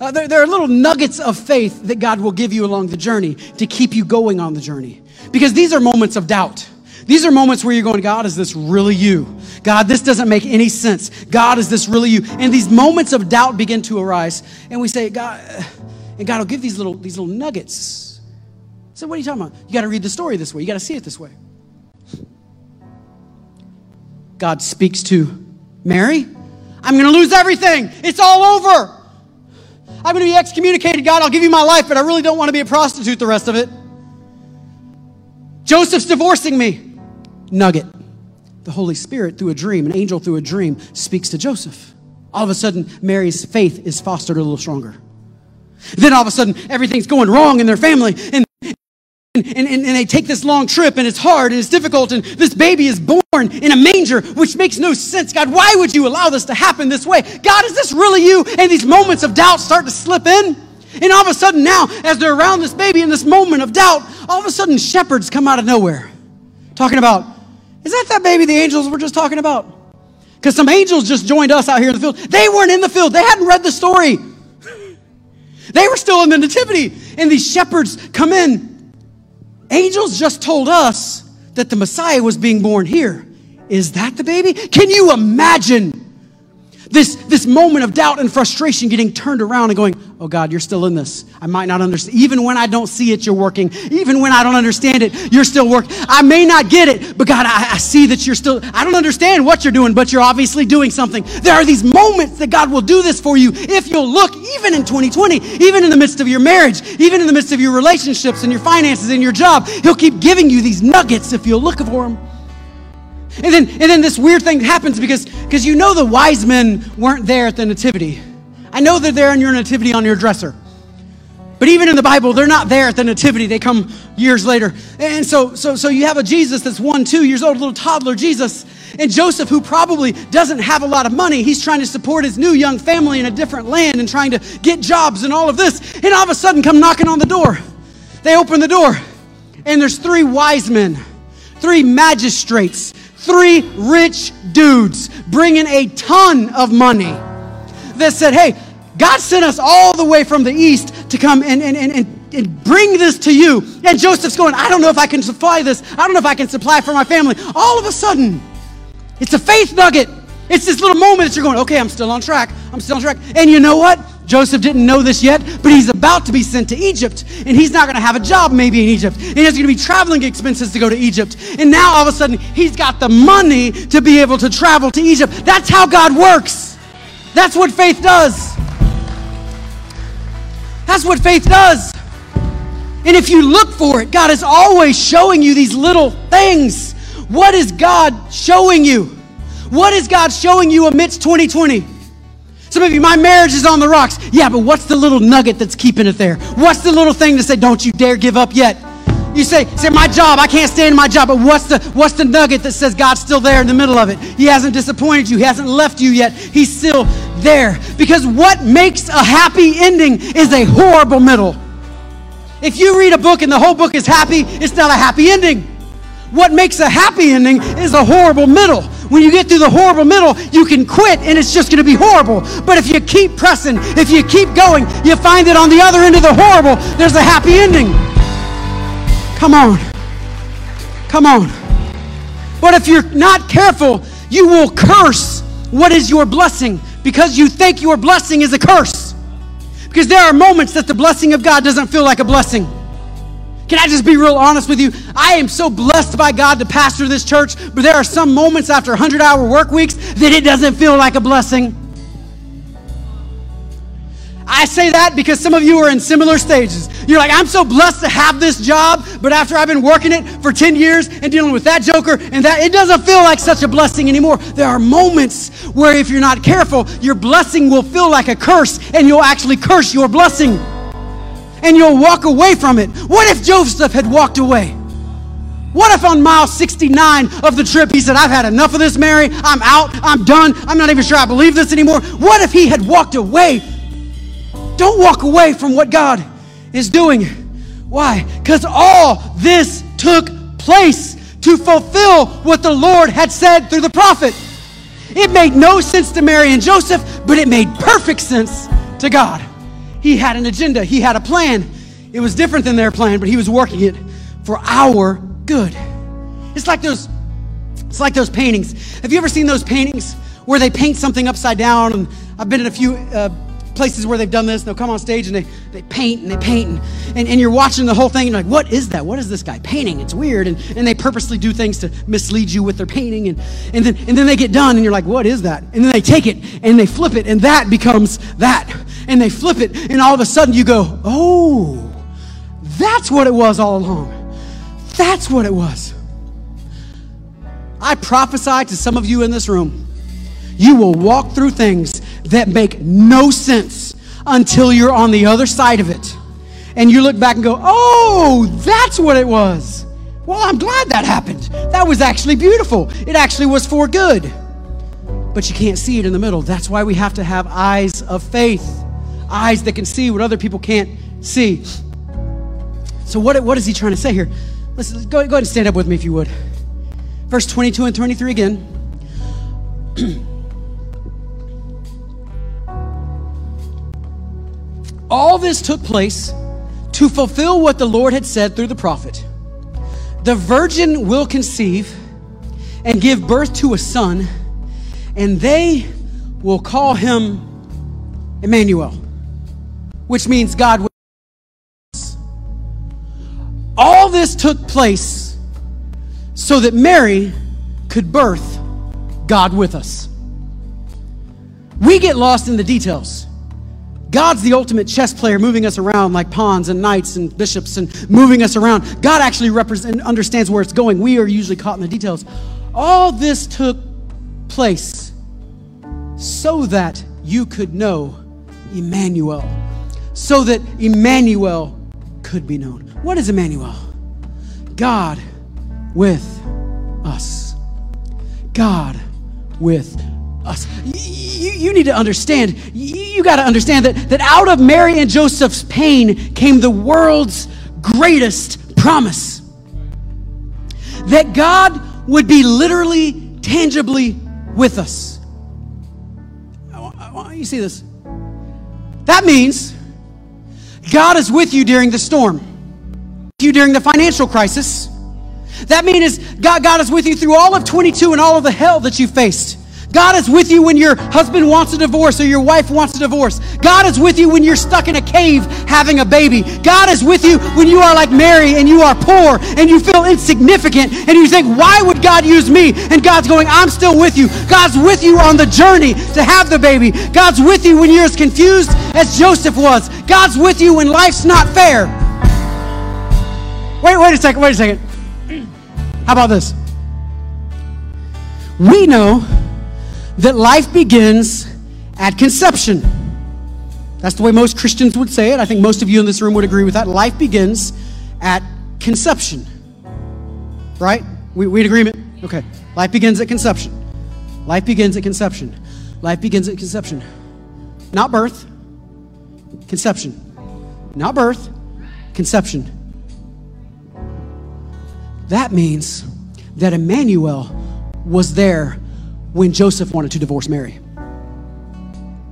Uh, there, there are little nuggets of faith that God will give you along the journey to keep you going on the journey. Because these are moments of doubt. These are moments where you're going, God, is this really you? God, this doesn't make any sense. God, is this really you? And these moments of doubt begin to arise. And we say, God, and God will give these little, these little nuggets. So, what are you talking about? You got to read the story this way, you got to see it this way. God speaks to Mary. I'm going to lose everything. It's all over. I'm going to be excommunicated. God, I'll give you my life, but I really don't want to be a prostitute the rest of it. Joseph's divorcing me. Nugget. The Holy Spirit, through a dream, an angel through a dream, speaks to Joseph. All of a sudden, Mary's faith is fostered a little stronger. Then all of a sudden, everything's going wrong in their family, and and, and, and, they take this long trip and it's hard and it's difficult and this baby is born in a manger which makes no sense. God why would you allow this to happen this way? God is this really you? And these moments of doubt start to slip in. And all of a sudden now as they're around this baby in this moment of doubt all of a sudden shepherds come out of nowhere. Talking about is that that baby the angels were just talking about? Because some angels just joined us out here in the field. They weren't in the field. They hadn't read the story. They were still in the nativity. And these shepherds come in Angels just told us that the Messiah was being born here. Is that the baby? Can you imagine this, this moment of doubt and frustration getting turned around and going, Oh God, you're still in this. I might not understand. Even when I don't see it, you're working. Even when I don't understand it, you're still working. I may not get it, but God, I, I see that you're still, I don't understand what you're doing, but you're obviously doing something. There are these moments that God will do this for you if you'll look, even in 2020, even in the midst of your marriage, even in the midst of your relationships and your finances and your job. He'll keep giving you these nuggets if you'll look for them. And then, and then this weird thing happens because, because you know the wise men weren't there at the nativity. I know they're there in your nativity on your dresser. But even in the Bible, they're not there at the nativity. They come years later. And so, so, so you have a Jesus that's one, two years old, little toddler Jesus. And Joseph, who probably doesn't have a lot of money, he's trying to support his new young family in a different land and trying to get jobs and all of this. And all of a sudden come knocking on the door. They open the door, and there's three wise men, three magistrates, three rich dudes bringing a ton of money that said, Hey, God sent us all the way from the east to come and, and, and, and, and bring this to you. And Joseph's going, I don't know if I can supply this. I don't know if I can supply for my family. All of a sudden, it's a faith nugget. It's this little moment that you're going, okay, I'm still on track. I'm still on track. And you know what? Joseph didn't know this yet, but he's about to be sent to Egypt, and he's not going to have a job maybe in Egypt. And there's going to be traveling expenses to go to Egypt. And now all of a sudden, he's got the money to be able to travel to Egypt. That's how God works. That's what faith does. That's what faith does. And if you look for it, God is always showing you these little things. What is God showing you? What is God showing you amidst 2020? Some of you, my marriage is on the rocks. Yeah, but what's the little nugget that's keeping it there? What's the little thing to say, don't you dare give up yet? You say, say, my job, I can't stand my job, but what's the what's the nugget that says God's still there in the middle of it? He hasn't disappointed you, He hasn't left you yet. He's still there. Because what makes a happy ending is a horrible middle. If you read a book and the whole book is happy, it's not a happy ending. What makes a happy ending is a horrible middle. When you get through the horrible middle, you can quit and it's just going to be horrible. But if you keep pressing, if you keep going, you find that on the other end of the horrible, there's a happy ending. Come on. Come on. But if you're not careful, you will curse what is your blessing because you think your blessing is a curse. Because there are moments that the blessing of God doesn't feel like a blessing. Can I just be real honest with you? I am so blessed by God to pastor this church, but there are some moments after 100 hour work weeks that it doesn't feel like a blessing. I say that because some of you are in similar stages. You're like, I'm so blessed to have this job, but after I've been working it for 10 years and dealing with that joker and that, it doesn't feel like such a blessing anymore. There are moments where, if you're not careful, your blessing will feel like a curse and you'll actually curse your blessing and you'll walk away from it. What if Joseph had walked away? What if on mile 69 of the trip he said, I've had enough of this, Mary. I'm out. I'm done. I'm not even sure I believe this anymore. What if he had walked away don't walk away from what God is doing. Why? Because all this took place to fulfill what the Lord had said through the prophet. It made no sense to Mary and Joseph, but it made perfect sense to God. He had an agenda, He had a plan. It was different than their plan, but He was working it for our good. It's like those, it's like those paintings. Have you ever seen those paintings where they paint something upside down? And I've been in a few uh, places where they've done this. They'll come on stage and they, they paint and they paint. And, and, and you're watching the whole thing and you're like, what is that? What is this guy painting? It's weird. And, and they purposely do things to mislead you with their painting. And, and, then, and then they get done and you're like, what is that? And then they take it and they flip it and that becomes that. And they flip it and all of a sudden you go, oh, that's what it was all along. That's what it was. I prophesy to some of you in this room. You will walk through things that make no sense until you're on the other side of it. And you look back and go, oh, that's what it was. Well, I'm glad that happened. That was actually beautiful. It actually was for good. But you can't see it in the middle. That's why we have to have eyes of faith, eyes that can see what other people can't see. So, what, what is he trying to say here? Let's go, go ahead and stand up with me if you would. Verse 22 and 23 again. All this took place to fulfill what the Lord had said through the prophet. The virgin will conceive and give birth to a son, and they will call him Emmanuel, which means God with us. All this took place so that Mary could birth God with us. We get lost in the details. God's the ultimate chess player, moving us around like pawns and knights and bishops and moving us around. God actually represent, understands where it's going. We are usually caught in the details. All this took place so that you could know Emmanuel, so that Emmanuel could be known. What is Emmanuel? God with us. God with us. You, you need to understand, you, you got to understand that, that out of Mary and Joseph's pain came the world's greatest promise. That God would be literally, tangibly with us. You see this. That means God is with you during the storm, you during the financial crisis. That means God, God is with you through all of 22 and all of the hell that you faced. God is with you when your husband wants a divorce or your wife wants a divorce. God is with you when you're stuck in a cave having a baby. God is with you when you are like Mary and you are poor and you feel insignificant and you think, why would God use me? And God's going, I'm still with you. God's with you on the journey to have the baby. God's with you when you're as confused as Joseph was. God's with you when life's not fair. Wait, wait a second, wait a second. How about this? We know that life begins at conception. That's the way most Christians would say it. I think most of you in this room would agree with that. Life begins at conception. Right? We, we in agreement? Okay. Life begins at conception. Life begins at conception. Life begins at conception. Not birth, conception. Not birth, conception. That means that Emmanuel was there when Joseph wanted to divorce Mary.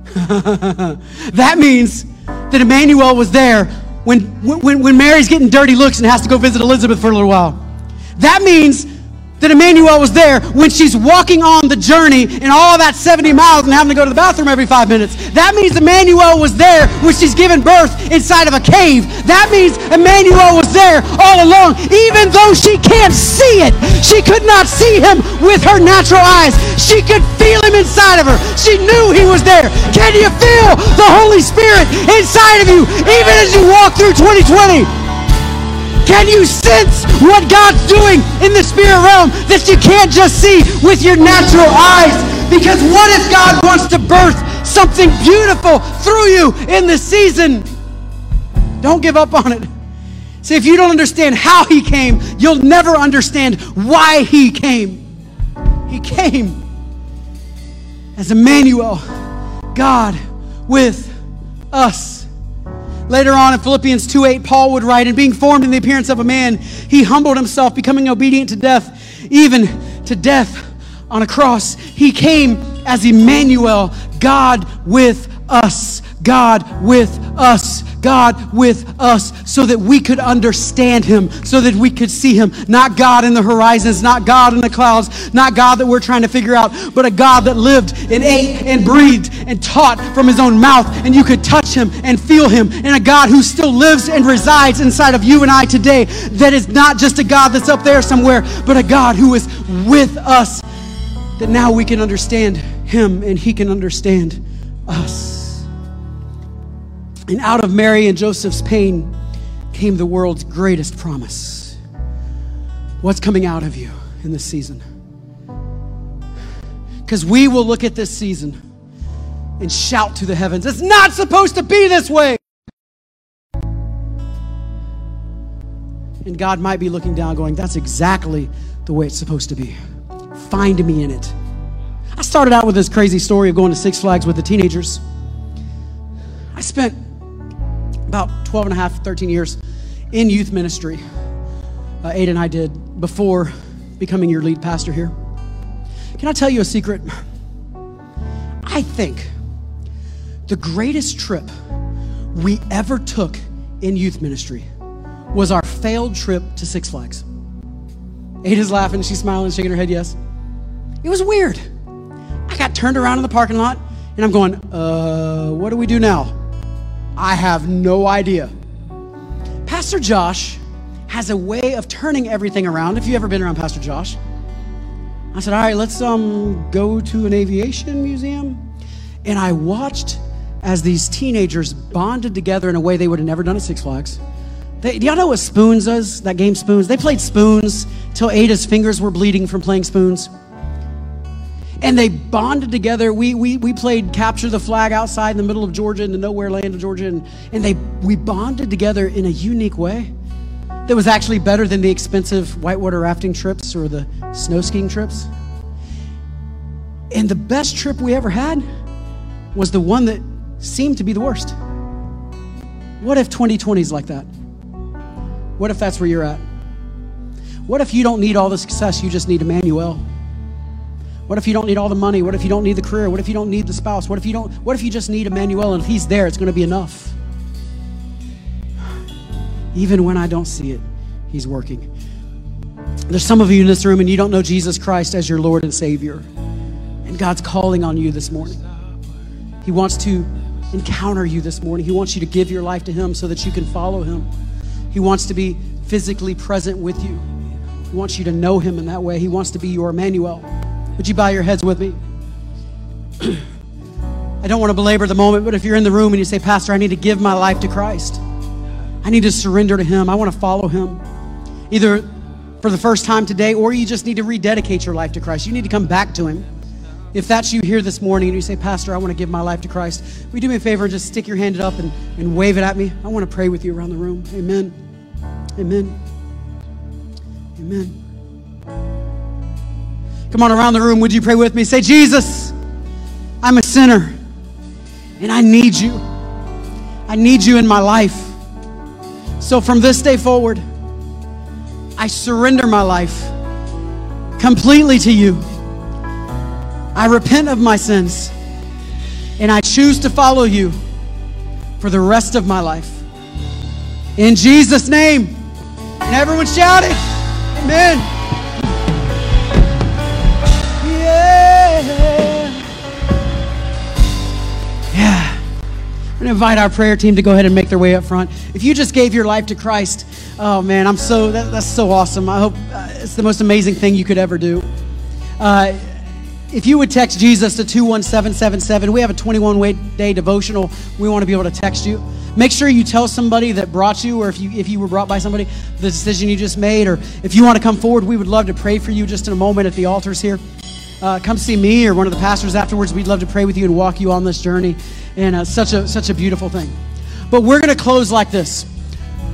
that means that Emmanuel was there when, when, when Mary's getting dirty looks and has to go visit Elizabeth for a little while. That means that Emmanuel was there when she's walking on the journey and all that 70 miles and having to go to the bathroom every five minutes. That means Emmanuel was there when she's given birth inside of a cave. That means Emmanuel was there all along, even though she can't see it. She could not see him with her natural eyes. She could feel him inside of her. She knew he was there. Can you feel the Holy Spirit inside of you, even as you walk through 2020? Can you sense what God's doing in the spirit realm that you can't just see with your natural eyes? Because what if God wants to birth something beautiful through you in this season? Don't give up on it. See, if you don't understand how He came, you'll never understand why He came. He came as Emmanuel, God with us. Later on in Philippians 2 8, Paul would write, And being formed in the appearance of a man, he humbled himself, becoming obedient to death, even to death on a cross. He came as Emmanuel, God with us. God with us. God with us so that we could understand Him, so that we could see Him. Not God in the horizons, not God in the clouds, not God that we're trying to figure out, but a God that lived and ate and breathed and taught from His own mouth, and you could touch Him and feel Him, and a God who still lives and resides inside of you and I today. That is not just a God that's up there somewhere, but a God who is with us. That now we can understand Him and He can understand us. And out of Mary and Joseph's pain came the world's greatest promise. What's coming out of you in this season? Because we will look at this season and shout to the heavens, it's not supposed to be this way. And God might be looking down, going, that's exactly the way it's supposed to be. Find me in it. I started out with this crazy story of going to Six Flags with the teenagers. I spent about 12 and a half, 13 years in youth ministry. Uh, Ada and I did before becoming your lead pastor here. Can I tell you a secret? I think the greatest trip we ever took in youth ministry was our failed trip to Six Flags. Ada's laughing, she's smiling, shaking her head, yes. It was weird. I got turned around in the parking lot, and I'm going, uh, what do we do now? I have no idea. Pastor Josh has a way of turning everything around. If you've ever been around Pastor Josh, I said, "All right, let's um go to an aviation museum." And I watched as these teenagers bonded together in a way they would have never done at Six Flags. They, do y'all know what Spoons is? That game Spoons? They played Spoons till Ada's fingers were bleeding from playing Spoons and they bonded together. We, we, we played capture the flag outside in the middle of Georgia, in the nowhere land of Georgia, and, and they, we bonded together in a unique way that was actually better than the expensive whitewater rafting trips or the snow skiing trips. And the best trip we ever had was the one that seemed to be the worst. What if 2020 is like that? What if that's where you're at? What if you don't need all the success, you just need Emmanuel? What if you don't need all the money? What if you don't need the career? What if you don't need the spouse? What if you don't what if you just need Emmanuel and if he's there, it's going to be enough? Even when I don't see it, he's working. There's some of you in this room and you don't know Jesus Christ as your Lord and Savior. And God's calling on you this morning. He wants to encounter you this morning. He wants you to give your life to him so that you can follow him. He wants to be physically present with you. He wants you to know him in that way. He wants to be your Emmanuel. Would you bow your heads with me? I don't want to belabor the moment, but if you're in the room and you say, Pastor, I need to give my life to Christ, I need to surrender to Him, I want to follow Him, either for the first time today or you just need to rededicate your life to Christ. You need to come back to Him. If that's you here this morning and you say, Pastor, I want to give my life to Christ, will you do me a favor and just stick your hand up and, and wave it at me? I want to pray with you around the room. Amen. Amen. Amen. Come on, around the room, would you pray with me? Say, Jesus, I'm a sinner and I need you. I need you in my life. So from this day forward, I surrender my life completely to you. I repent of my sins and I choose to follow you for the rest of my life. In Jesus' name. And everyone shouted, Amen. Invite our prayer team to go ahead and make their way up front. If you just gave your life to Christ, oh man, I'm so that, that's so awesome. I hope uh, it's the most amazing thing you could ever do. Uh, if you would text Jesus to 21777, we have a 21 day devotional. We want to be able to text you. Make sure you tell somebody that brought you, or if you, if you were brought by somebody, the decision you just made, or if you want to come forward, we would love to pray for you just in a moment at the altars here. Uh, come see me or one of the pastors afterwards. We'd love to pray with you and walk you on this journey. And uh, such, a, such a beautiful thing. But we're going to close like this.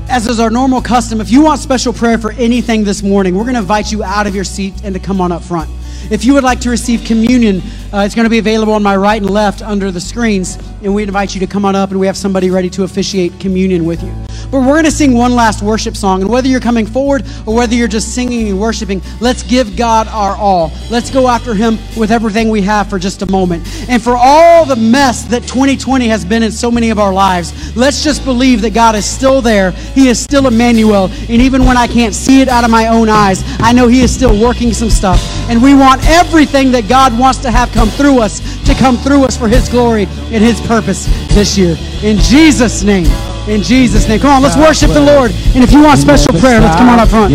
As is our normal custom, if you want special prayer for anything this morning, we're going to invite you out of your seat and to come on up front. If you would like to receive communion, uh, it's going to be available on my right and left under the screens. And we invite you to come on up, and we have somebody ready to officiate communion with you. But we're going to sing one last worship song. And whether you're coming forward or whether you're just singing and worshiping, let's give God our all. Let's go after Him with everything we have for just a moment. And for all the mess that 2020 has been in so many of our lives, let's just believe that God is still there. He is still Emmanuel. And even when I can't see it out of my own eyes, I know He is still working some stuff. And we want everything that God wants to have come through us to come through us for His glory and His purpose this year. In Jesus' name. In Jesus' name. Come on, let's worship the Lord. And if you want special prayer, let's come on up front.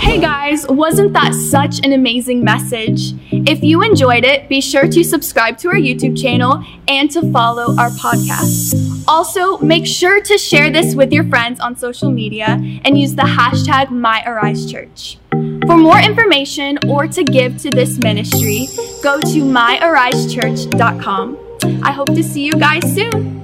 Hey guys, wasn't that such an amazing message? If you enjoyed it, be sure to subscribe to our YouTube channel and to follow our podcast. Also, make sure to share this with your friends on social media and use the hashtag MyAriseChurch. For more information or to give to this ministry, go to myarisechurch.com. I hope to see you guys soon.